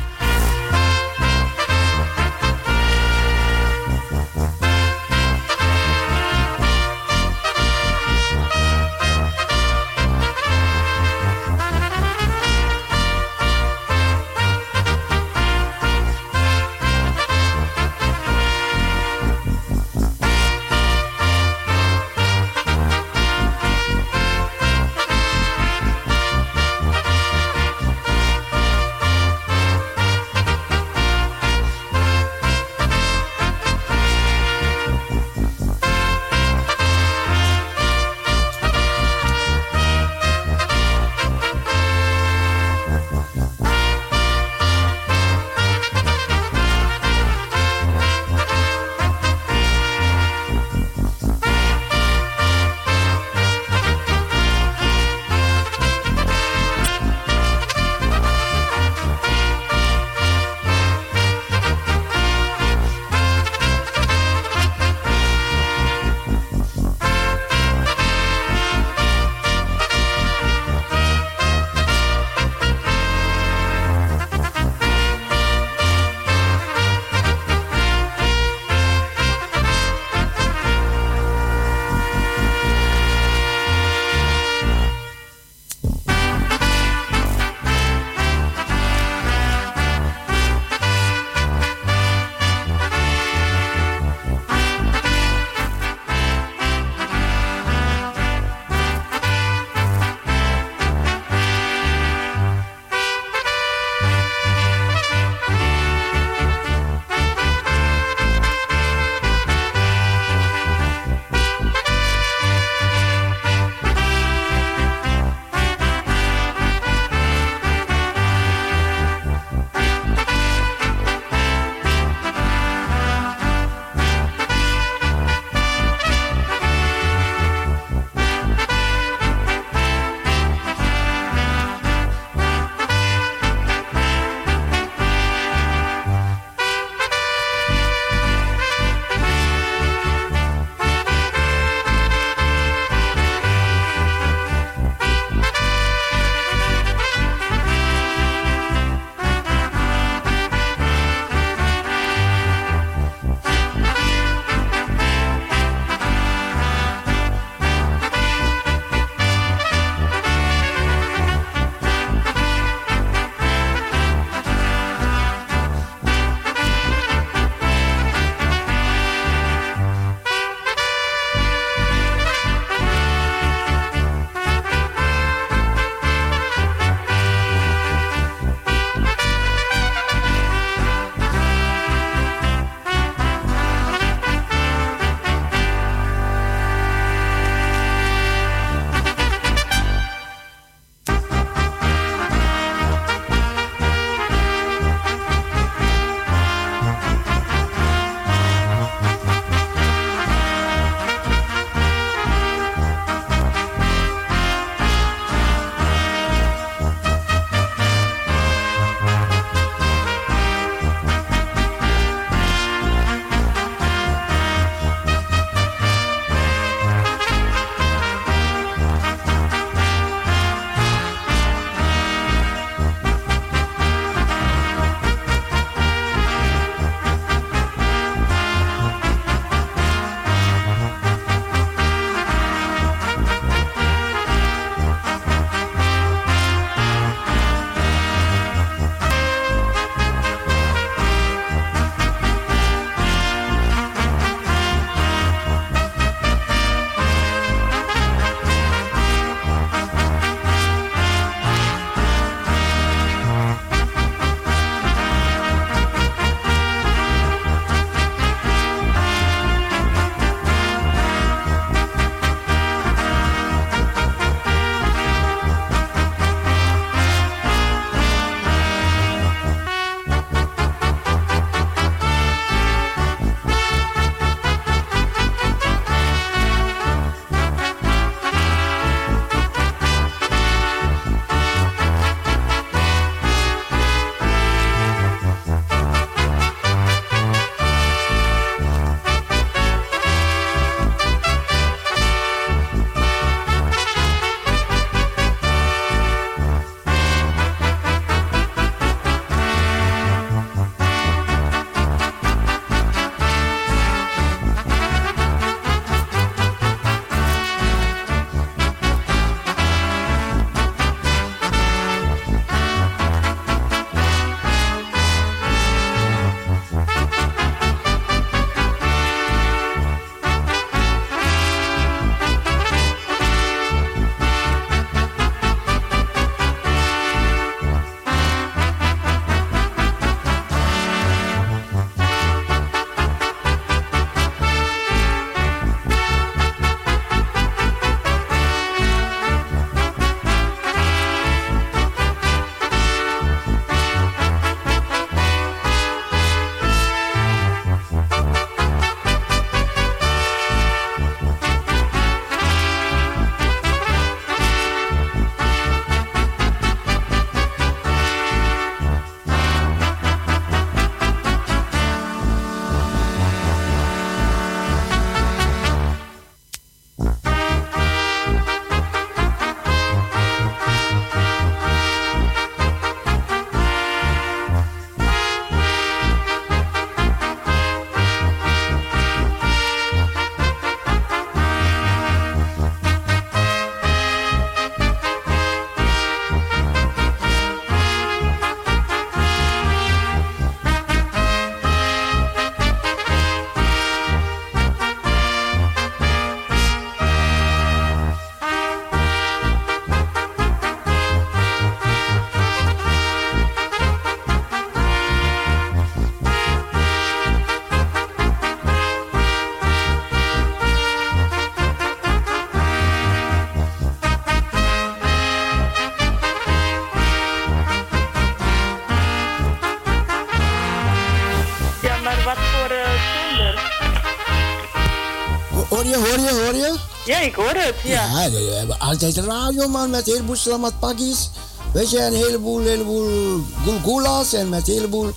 Ik hoor het, ja. Ja, we hebben altijd radio, man, met een heleboel slamat pakjes. Weet je, een heleboel, heleboel gulgulas en met een heleboel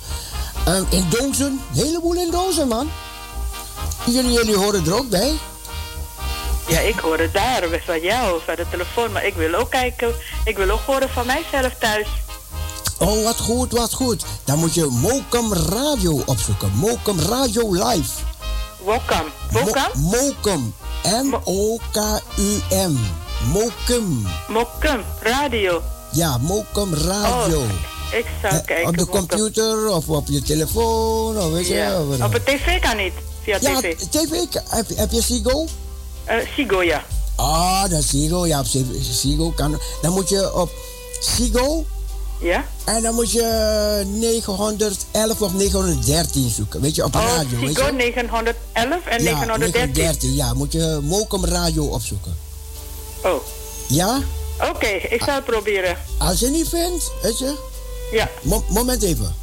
ehm, in dozen. Een heleboel in dozen, man. Jullie, jullie horen er ook bij. Ja, ik hoor het daar, van jou, van de telefoon. Maar ik wil ook kijken, ik wil ook horen van mijzelf thuis. Oh, wat goed, wat goed. Dan moet je Mokum Radio opzoeken. Mokum Radio Live. Wokam. Wokam? Mo- Mokum. M-O-K-U-M. Mokum. Mokum, radio. Ja, Mokum Radio. Oh, ik zou Eh, kijken. op de Mokum. computer of op je telefoon. Of weet je, Ja. of- Op het tv kan niet, via ja, tv. tv. Heb, je- heb je Sigo? Sigo, ja. Ah, dat is Sigo. Ja, op Sigo kan. Dan moet je op Sigo. Ja? En dan moet je 911 of 913 zoeken. Weet je, op Oh, radio. weet je? 911 en ja, 913. 913. Ja, moet je Mokum Radio opzoeken. Oh, Ja? oké, ik zal het proberen. Als je niet vindt, weet je. Ja. Mo- moment even.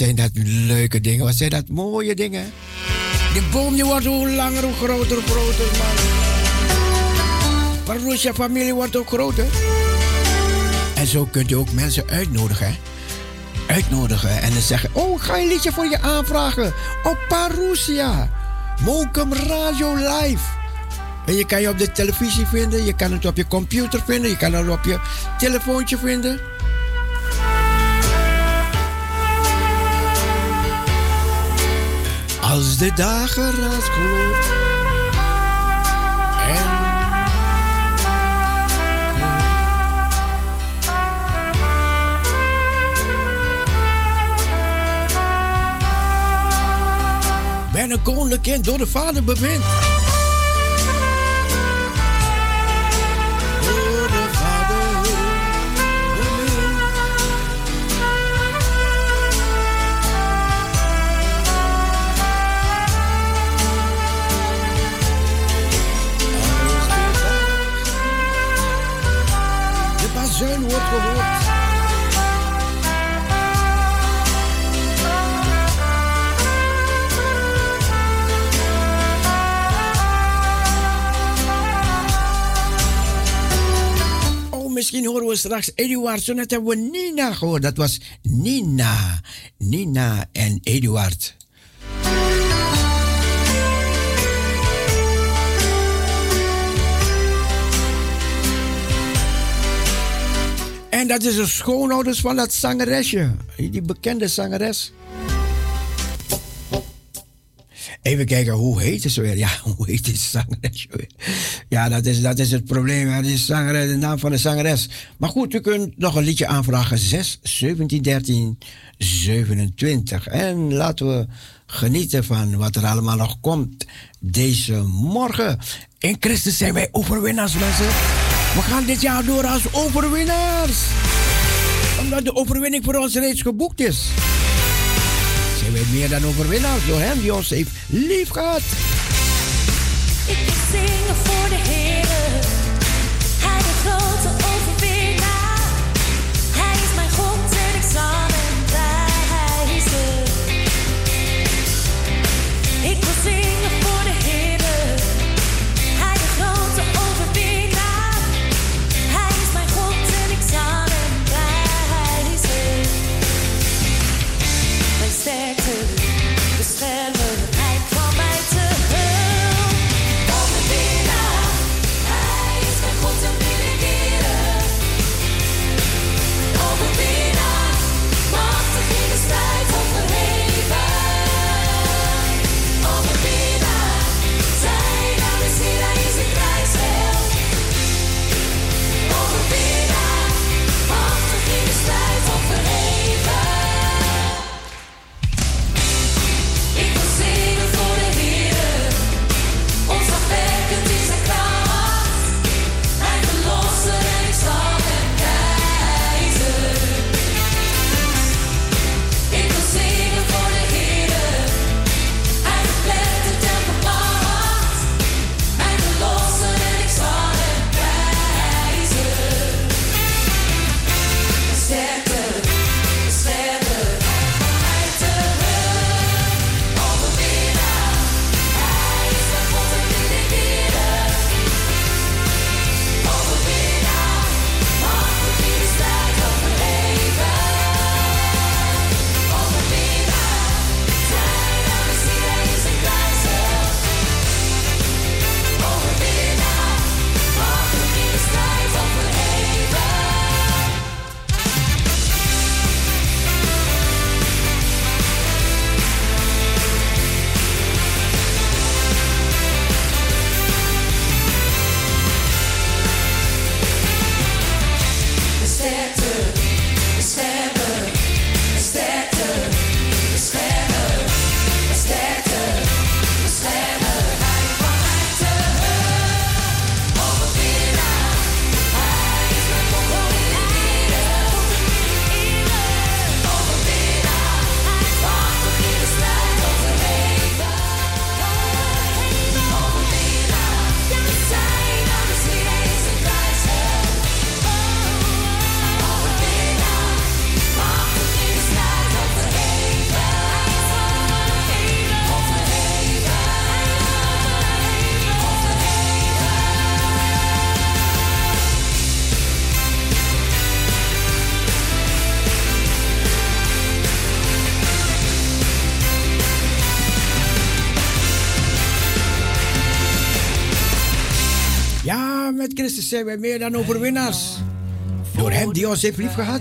Zijn dat leuke dingen. Wat zijn dat mooie dingen. De boom die wordt hoe langer, hoe groter, groter, man. Parousia familie wordt ook groter. En zo kunt u ook mensen uitnodigen. Uitnodigen en dan zeggen... Oh, ga je een liedje voor je aanvragen. Op Parousia. Mokum Radio Live. En je kan je op de televisie vinden. Je kan het op je computer vinden. Je kan het op je telefoontje vinden. Als de dageraad gloort en ben een koninklijk kind door de vader bevind. Straks Eduard. Zo net hebben we Nina gehoord. Dat was Nina. Nina en Eduard. En dat is de schoonouders van dat zangeresje. Die bekende zangeres. Even kijken, hoe heet ze weer? Ja, hoe heet die zangeres weer? Ja, dat is, dat is het probleem. hè. Die zangeres, de naam van de zangeres. Maar goed, u kunt nog een liedje aanvragen. 6, 17, 13, 27. En laten we genieten van wat er allemaal nog komt deze morgen. In Christus zijn wij overwinnaars, mensen. We gaan dit jaar door als overwinnaars. Omdat de overwinning voor ons reeds geboekt is. Zijn wij meer dan overwinnaars door hem die ons heeft lief gehad. Ik zingen voor de Heer. Zijn wij meer dan overwinnaars. Door hem die ons heeft lief gehad.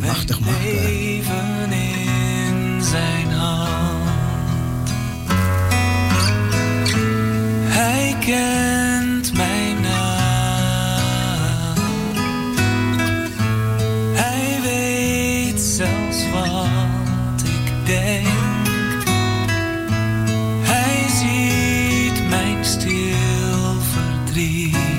Machtig leven in zijn hand. Hij kent mijn naam. Hij weet zelfs wat ik denk. Hij ziet mijn stil Madrid.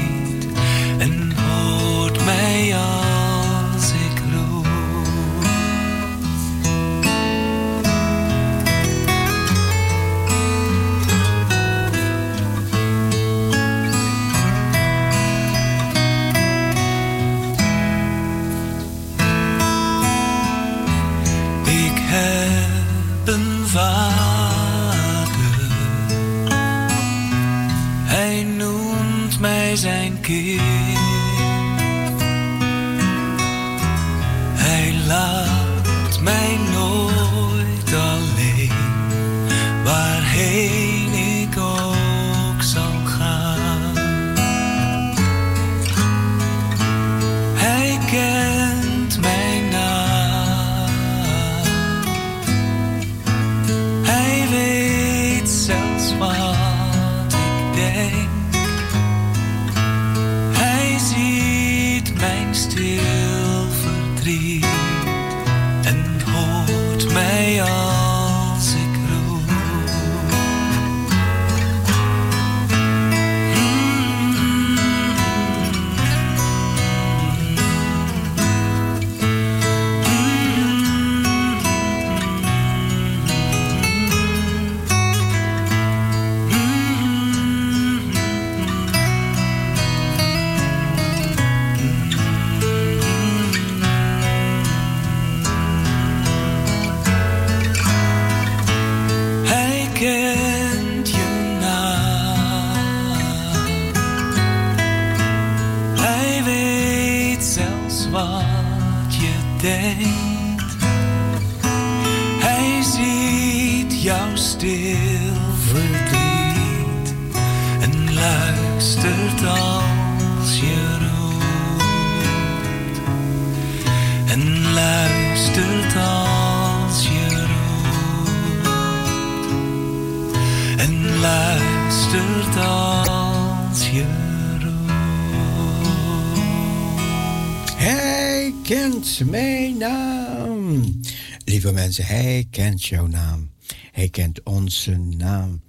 Hij kent jouw naam. Hij kent onze naam.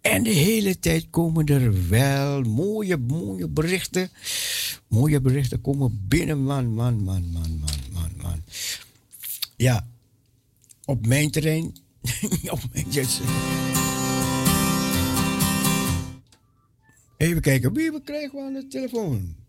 En de hele tijd komen er wel mooie, mooie berichten. Mooie berichten komen binnen, man, man, man, man, man, man, man. Ja, op mijn terrein. op mijn. Even kijken, wie krijgen we aan de telefoon?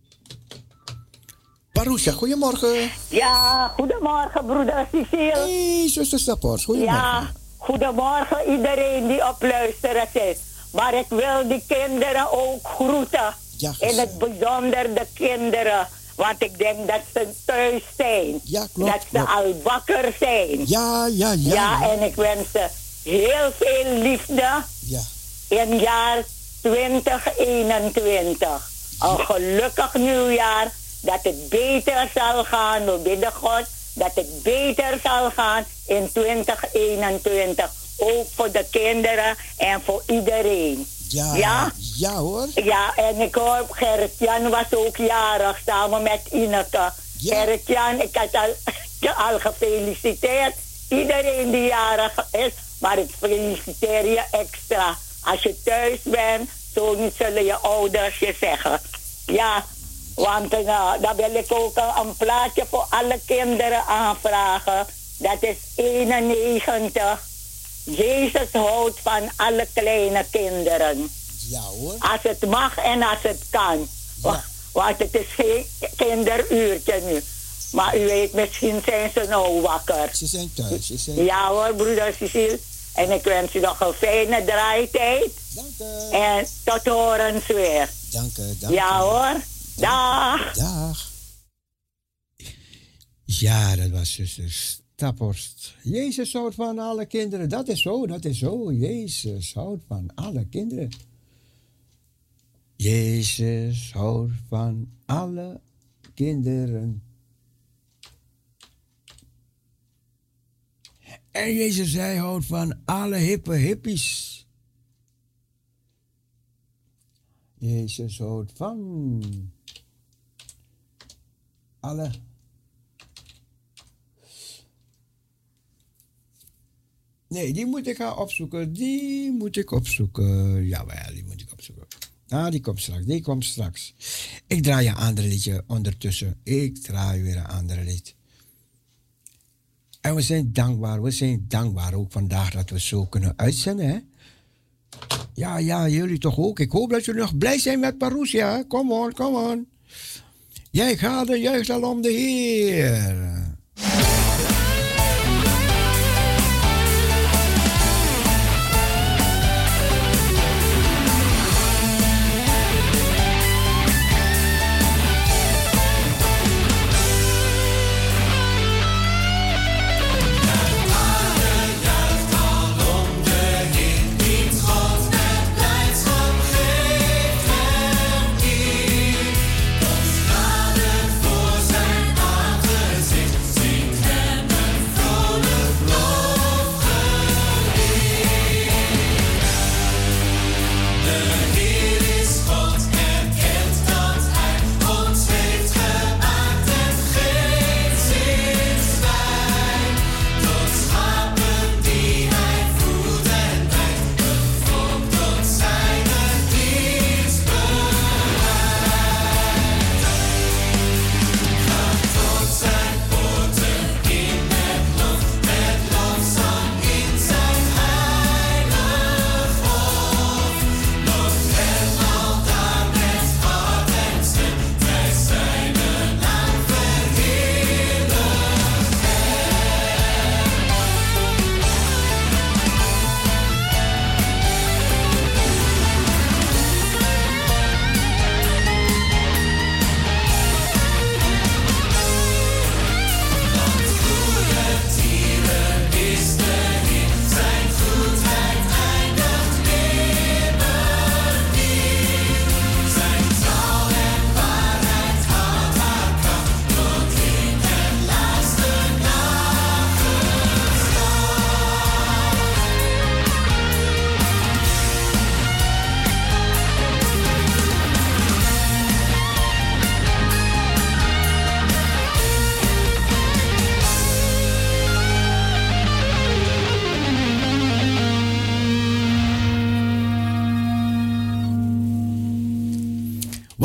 Parousia, goedemorgen. Ja, goedemorgen, broeder Cecile. Hey, zuster goedemorgen. Ja, goedemorgen iedereen die op luisteren zit. Maar ik wil die kinderen ook groeten. Ja, In het bijzonder de kinderen. Want ik denk dat ze thuis zijn. Ja, klopt, Dat ze klopt. al wakker zijn. Ja, ja, ja. Ja, en ik wens ze heel veel liefde Ja. in jaar 2021. Een gelukkig nieuwjaar, dat het beter zal gaan. We bidden God dat het beter zal gaan in 2021. Ook voor de kinderen en voor iedereen. Ja, Ja? ja hoor. Ja, en ik hoor, Gerrit-Jan was ook jarig samen met Ineke. Gerrit-Jan, ik had al, al gefeliciteerd. Iedereen die jarig is, maar ik feliciteer je extra. Als je thuis bent, zo niet zullen je ouders je zeggen. Ja, want uh, dan wil ik ook een, een plaatje voor alle kinderen aanvragen. Dat is 91. Jezus houdt van alle kleine kinderen. Ja hoor. Als het mag en als het kan. Wa- Want het is geen kinderuurtje nu. Maar u weet, misschien zijn ze nou wakker. Ze zijn thuis. Ze zijn... Ja hoor, broeder Cecile. En ik wens u nog een fijne draaitijd. Dank u. En tot horens weer. Dank u, dank Ja u. hoor. Dag. Dag. Ja, dat was zuster Staphorst. Jezus houdt van alle kinderen. Dat is zo, dat is zo. Jezus houdt van alle kinderen. Jezus houdt van alle kinderen. En Jezus, hij houdt van alle hippe hippies. Jezus houdt van alle. Nee, die moet ik gaan opzoeken. Die moet ik opzoeken. Jawel, die moet ik opzoeken. Ah, die komt straks. Die komt straks. Ik draai een ander liedje ondertussen. Ik draai weer een ander lied. En we zijn dankbaar. We zijn dankbaar ook vandaag dat we zo kunnen uitzenden. Hè? Ja, ja, jullie toch ook. Ik hoop dat jullie nog blij zijn met Parousia. Kom on, kom on. Jij gaat er juist al om de Heer.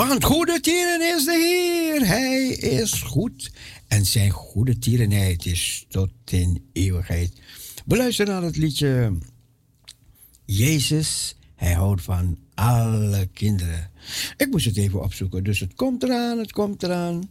Want goede tieren is de Heer. Hij is goed. En zijn goede tierenheid is tot in eeuwigheid. Beluister naar het liedje. Jezus, hij houdt van alle kinderen. Ik moest het even opzoeken. Dus het komt eraan, het komt eraan.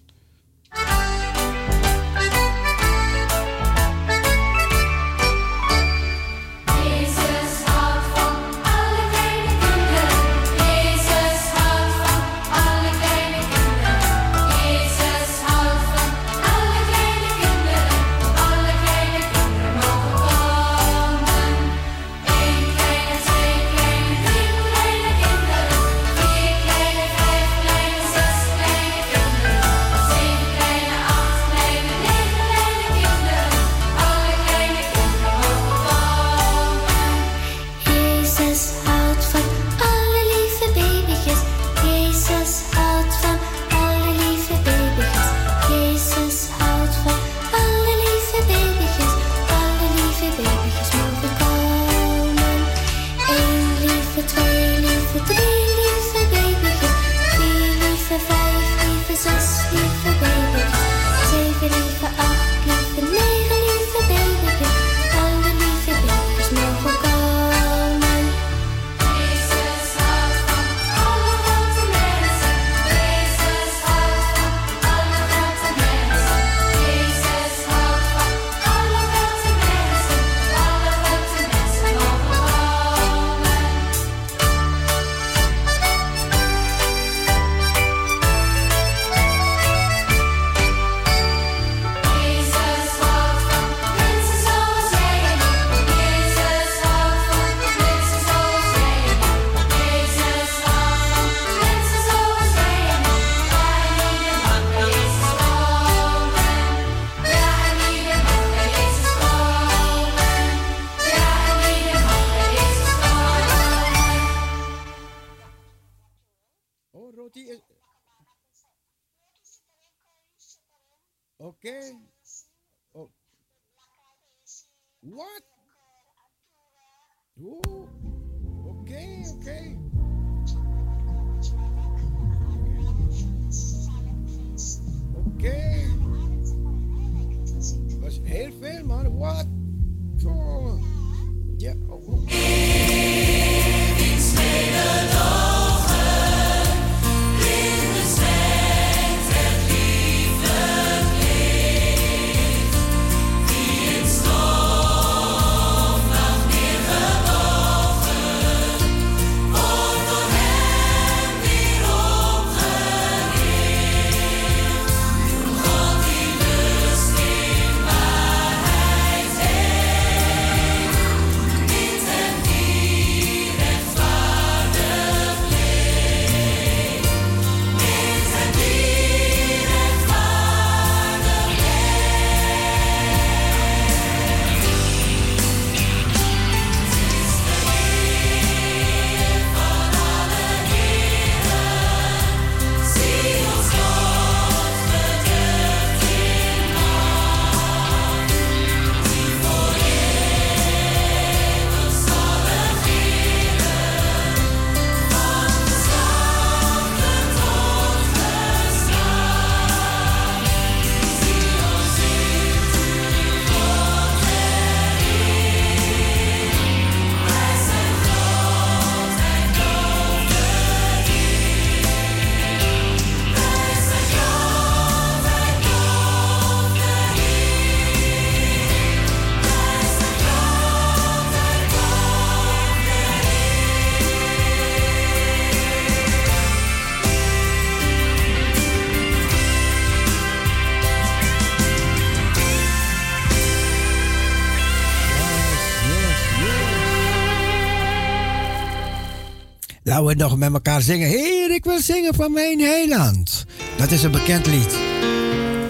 Laten we nog met elkaar zingen. Heer, ik wil zingen van mijn heiland. Dat is een bekend lied.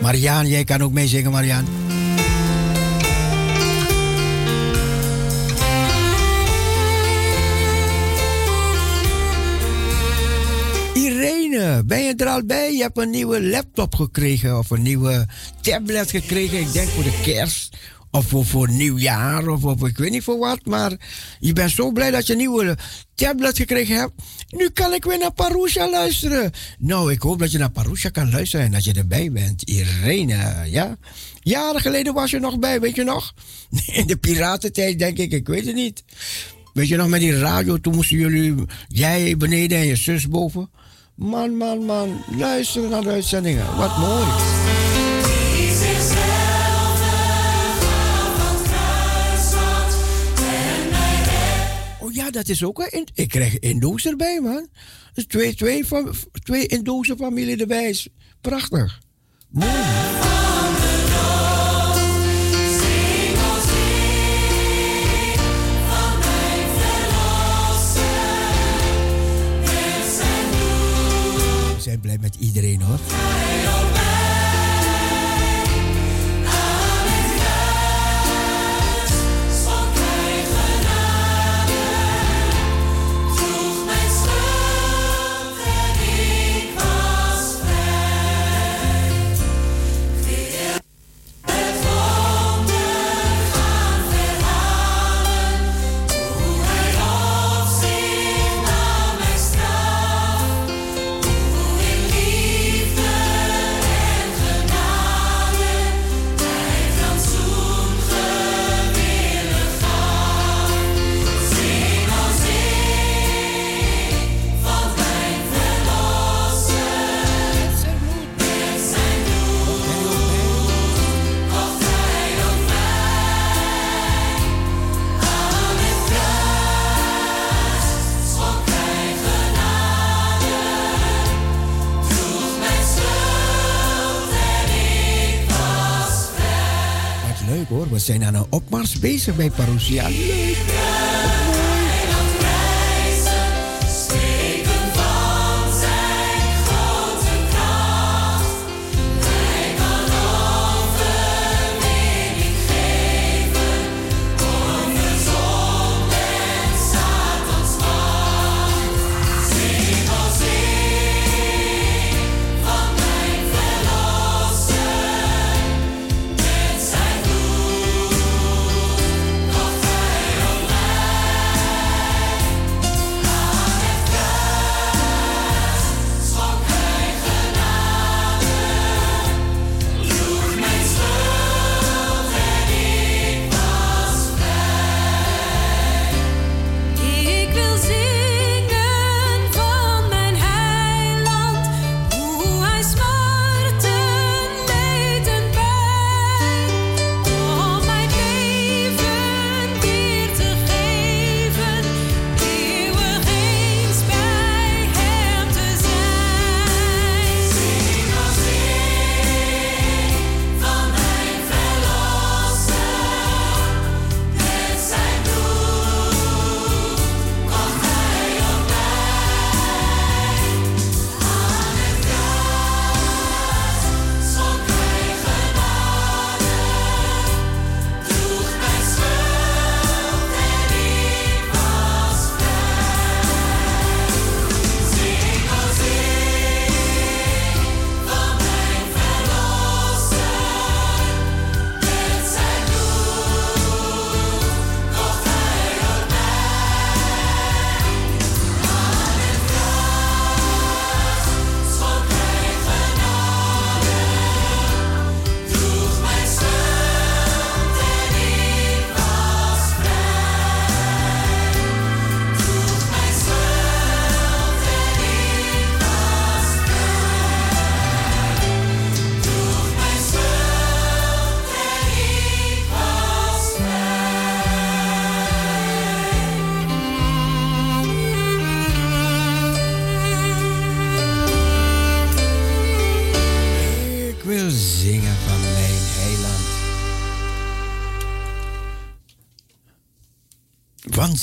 Marian, jij kan ook meezingen, Marian. Irene, ben je er al bij? Je hebt een nieuwe laptop gekregen of een nieuwe tablet gekregen. Ik denk voor de kerst. Of voor, nieuwjaar, of, of ik weet niet voor wat. Maar je bent zo blij dat je een nieuwe tablet gekregen hebt. Nu kan ik weer naar Parusha luisteren. Nou, ik hoop dat je naar Parusha kan luisteren en dat je erbij bent. Irene, ja? Jaren geleden was je nog bij, weet je nog? In de piratentijd, denk ik, ik weet het niet. Weet je nog, met die radio, toen moesten jullie, jij beneden en je zus boven. Man, man, man, luisteren naar de uitzendingen. Wat mooi. Dat is ook een. Ik krijg Indo's erbij, man. Dus twee, twee, twee Indoze familie erbij. Is prachtig. We zijn blij met iedereen hoor. We zijn aan een opmars bezig bij Parousia.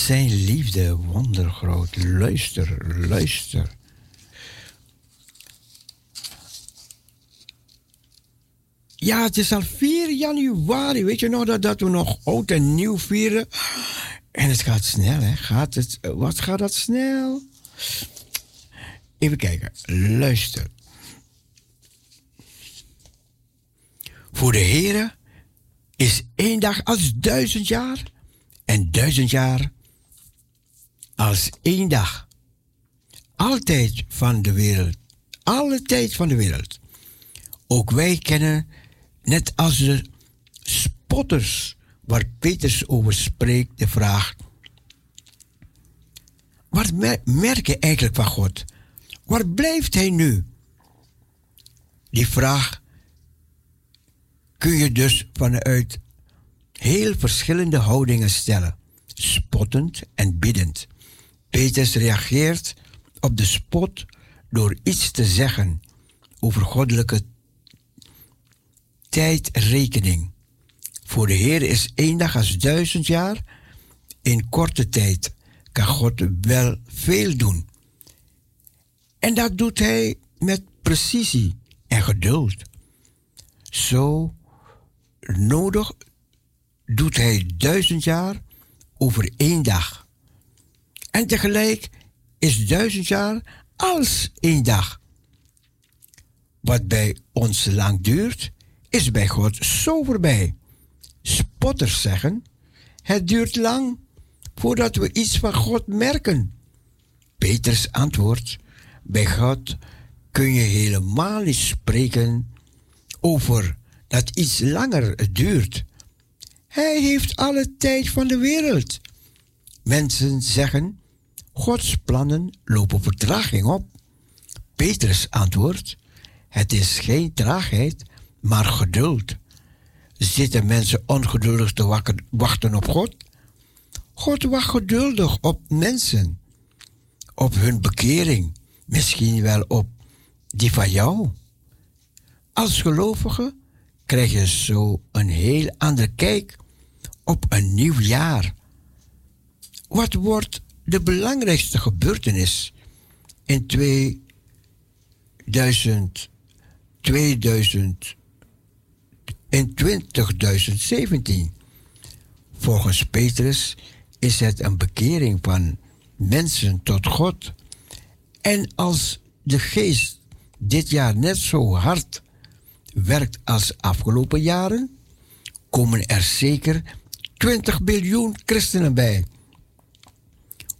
Zijn liefde wondergroot. Luister, luister. Ja, het is al 4 januari. Weet je nog dat, dat we nog oud en nieuw vieren? En het gaat snel, hè? Gaat het, wat gaat dat snel? Even kijken. Luister. Voor de heren is één dag als duizend jaar en duizend jaar als één dag. Altijd van de wereld. Alle tijd van de wereld. Ook wij kennen, net als de spotters waar Petrus over spreekt, de vraag: wat mer- merk je eigenlijk van God? Waar blijft Hij nu? Die vraag kun je dus vanuit heel verschillende houdingen stellen, spottend en biddend. Petrus reageert op de spot door iets te zeggen over goddelijke tijdrekening. Voor de Heer is één dag als duizend jaar. In korte tijd kan God wel veel doen. En dat doet Hij met precisie en geduld. Zo nodig doet Hij duizend jaar over één dag. En tegelijk is duizend jaar als één dag. Wat bij ons lang duurt, is bij God zo voorbij. Spotters zeggen: Het duurt lang voordat we iets van God merken. Peters antwoord: Bij God kun je helemaal niet spreken over dat iets langer duurt. Hij heeft alle tijd van de wereld. Mensen zeggen: Gods plannen lopen vertraging op. Petrus antwoordt: Het is geen traagheid, maar geduld. Zitten mensen ongeduldig te wachten op God? God wacht geduldig op mensen, op hun bekering, misschien wel op die van jou. Als gelovige krijg je zo een heel andere kijk op een nieuw jaar. Wat wordt de belangrijkste gebeurtenis in 2000, 2000 in 2017? Volgens Petrus is het een bekering van mensen tot God. En als de geest dit jaar net zo hard werkt als afgelopen jaren, komen er zeker 20 biljoen christenen bij.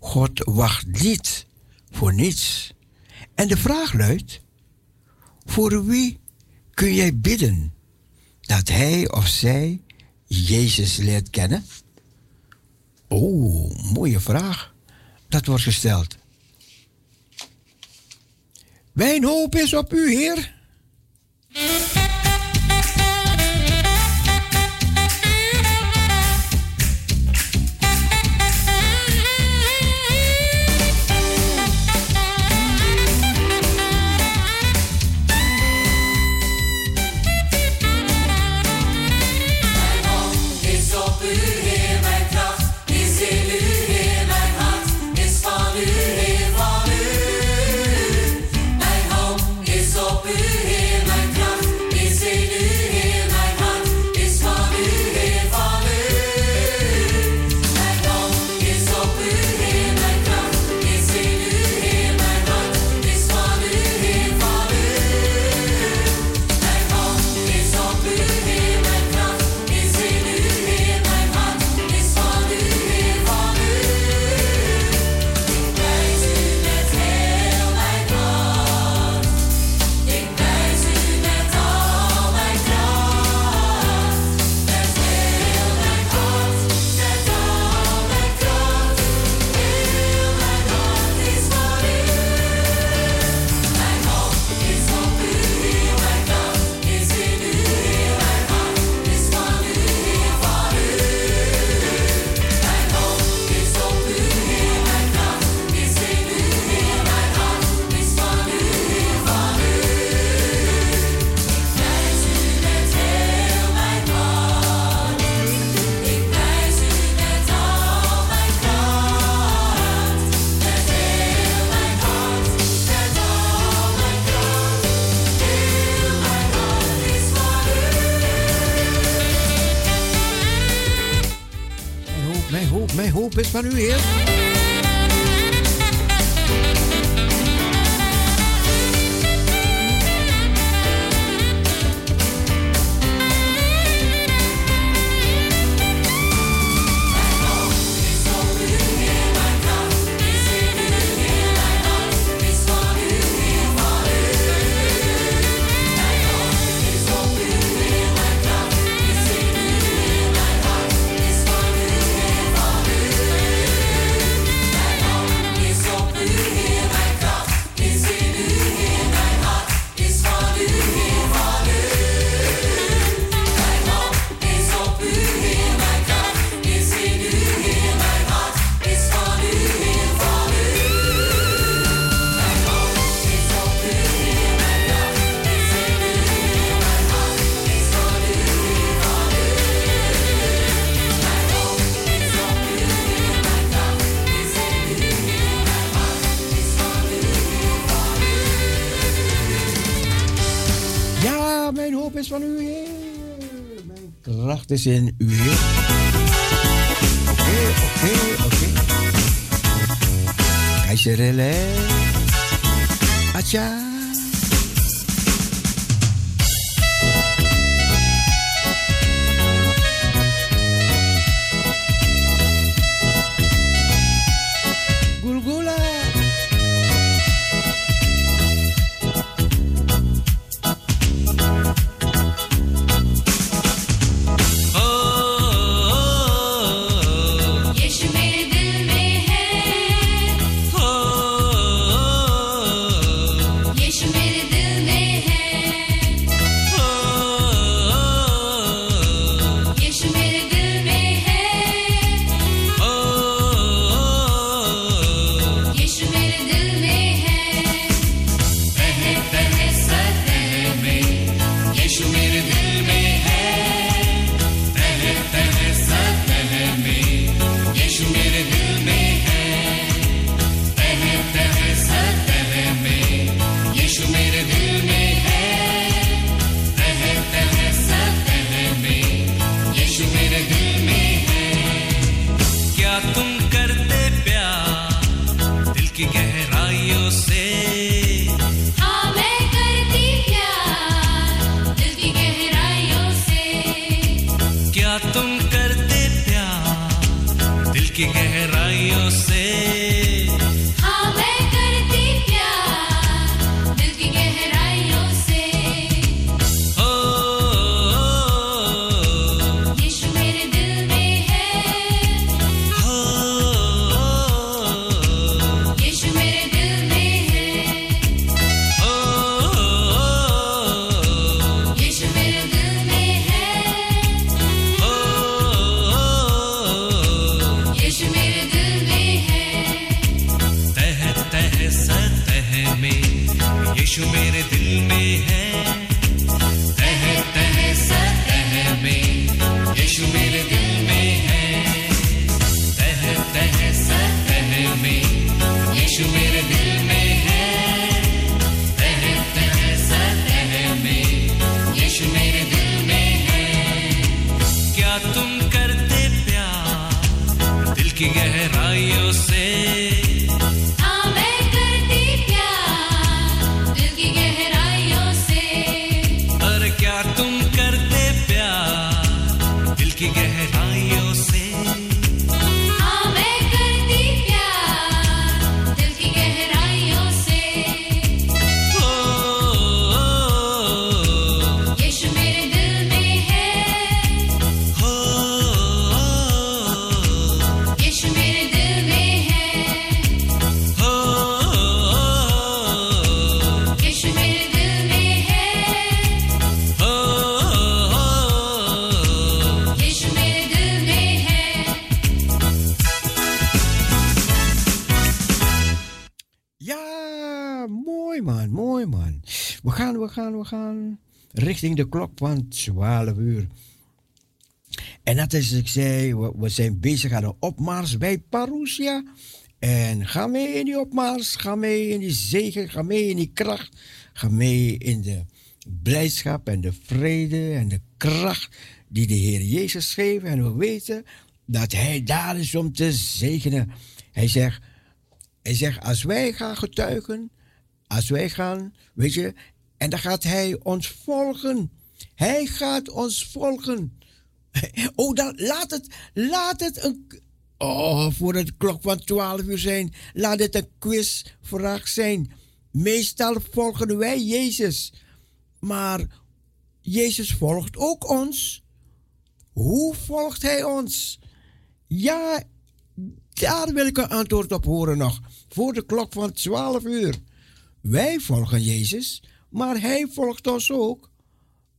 God wacht niet voor niets. En de vraag luidt: voor wie kun jij bidden dat hij of zij Jezus leert kennen? Oh, mooie vraag. Dat wordt gesteld. Mijn hoop is op u, Heer. Van. Kracht is in richting de klok van 12 uur. En dat is, ik zei, we, we zijn bezig aan de opmars bij Parousia. En ga mee in die opmars, ga mee in die zegen, ga mee in die kracht. Ga mee in de blijdschap en de vrede en de kracht die de Heer Jezus geeft. En we weten dat Hij daar is om te zegenen. Hij zegt, hij zegt, als wij gaan getuigen, als wij gaan, weet je, en dan gaat hij ons volgen. Hij gaat ons volgen. Oh, dan laat het, laat het een, oh, voor het klok van 12 uur zijn, laat het een quizvraag zijn. Meestal volgen wij Jezus, maar Jezus volgt ook ons. Hoe volgt hij ons? Ja, daar wil ik een antwoord op horen nog. Voor de klok van 12 uur. Wij volgen Jezus, maar Hij volgt ons ook.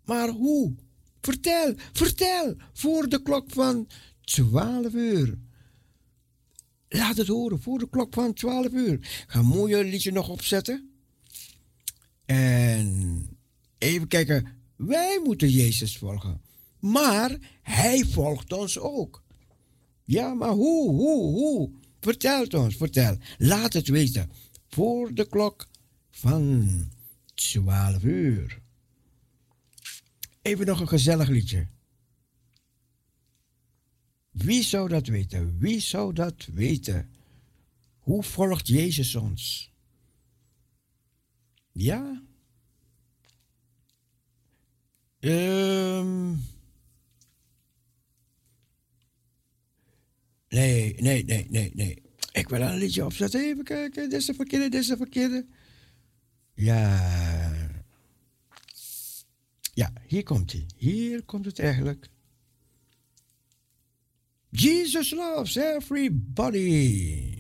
Maar hoe? Vertel, vertel. Voor de klok van 12 uur. Laat het horen, voor de klok van 12 uur. Ga mooi een liedje nog opzetten. En even kijken. Wij moeten Jezus volgen. Maar Hij volgt ons ook. Ja, maar hoe, hoe, hoe? Vertel het ons, vertel. Laat het weten. Voor de klok van 12 uur. Even nog een gezellig liedje. Wie zou dat weten? Wie zou dat weten? Hoe volgt Jezus ons? Ja? Ehm. nee, nee, nee, nee, nee. Ik wil een liedje opzetten. Even kijken. Dit is de verkeerde, dit is de verkeerde. Ja. Ja, hier komt hij. Hier komt het eigenlijk. Jesus loves everybody.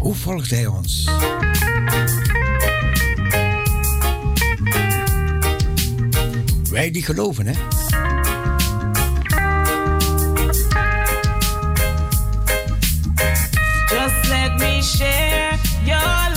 Hoe volgt hij ons? Wij die geloven, hè? Share your life.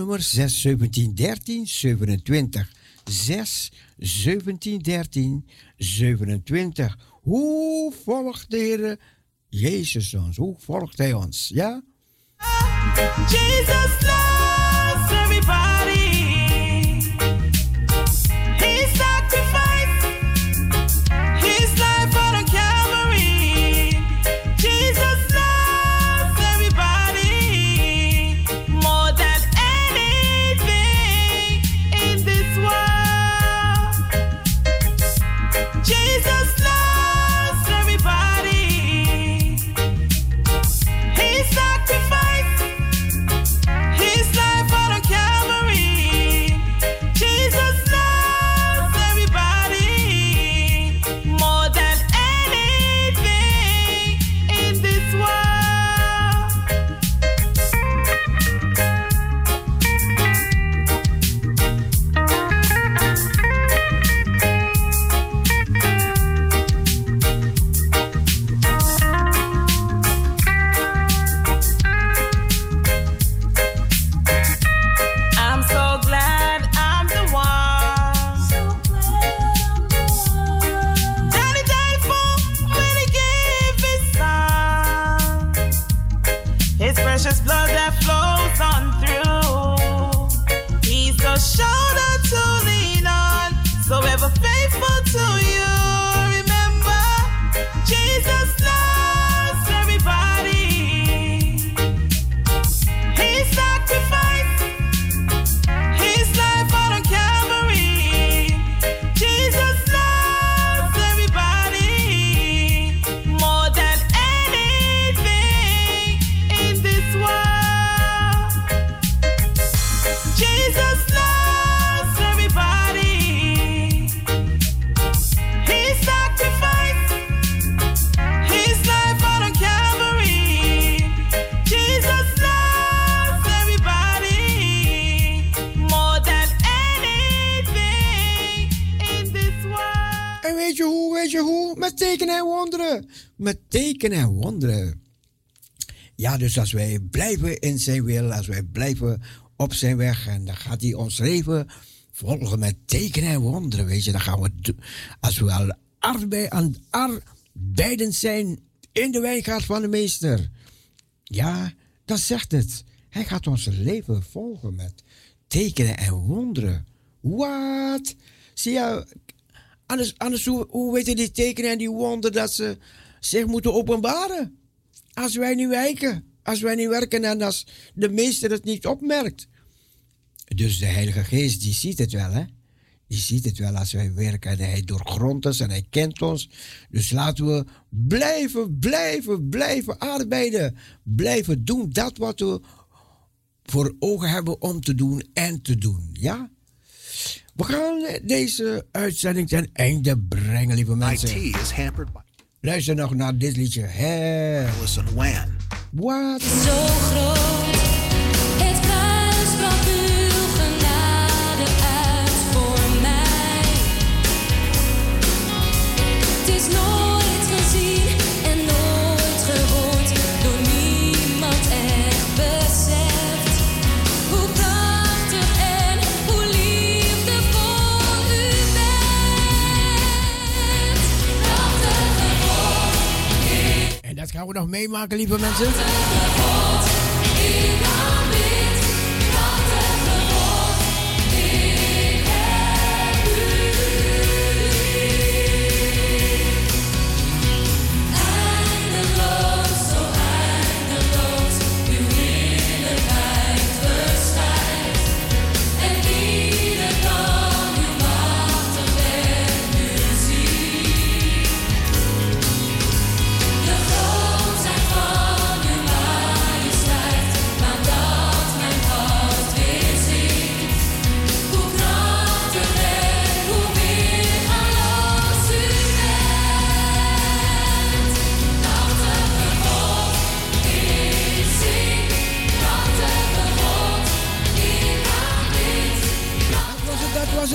Telefoonnummer 6 17 13 27. 6 17 13 27. Hoe volgt de Heer Jezus ons? Hoe volgt Hij ons? Ja? Jesus loves Met tekenen en wonderen. Ja, dus als wij blijven in zijn wil, als wij blijven op zijn weg, en dan gaat hij ons leven volgen met tekenen en wonderen, weet je. Dan gaan we, als we al arbeid, aan arbeidend zijn in de wijngaard van de meester. Ja, dan zegt het. Hij gaat ons leven volgen met tekenen en wonderen. Wat? Zie je, anders, anders hoe, hoe weten die tekenen en die wonderen dat ze zich moeten openbaren? Als wij niet wijken, als wij niet werken en als de meester het niet opmerkt. Dus de Heilige Geest, die ziet het wel, hè? Die ziet het wel als wij werken. En hij doorgrondt ons en hij kent ons. Dus laten we blijven, blijven, blijven arbeiden. Blijven doen dat wat we voor ogen hebben om te doen en te doen. Ja? We gaan deze uitzending ten einde brengen, lieve mensen. IT is hampered by Luister nog naar dit liedje. Hey. Listen, WAN. Wat? Zo groot, het kruis bracht uw genade uit voor mij. Het is nooit gaan we nog meemaken, lieve mensen.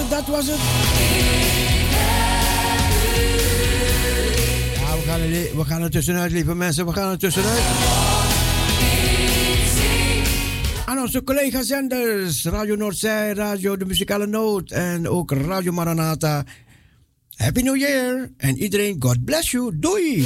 Dat was het. Ja, we gaan, er, we gaan er tussenuit, lieve mensen. We gaan er tussenuit. Aan onze collega-zenders, Radio Noordzij, Radio De Muzikale Noot en ook Radio Maranata. Happy New Year en iedereen, God bless you. Doei!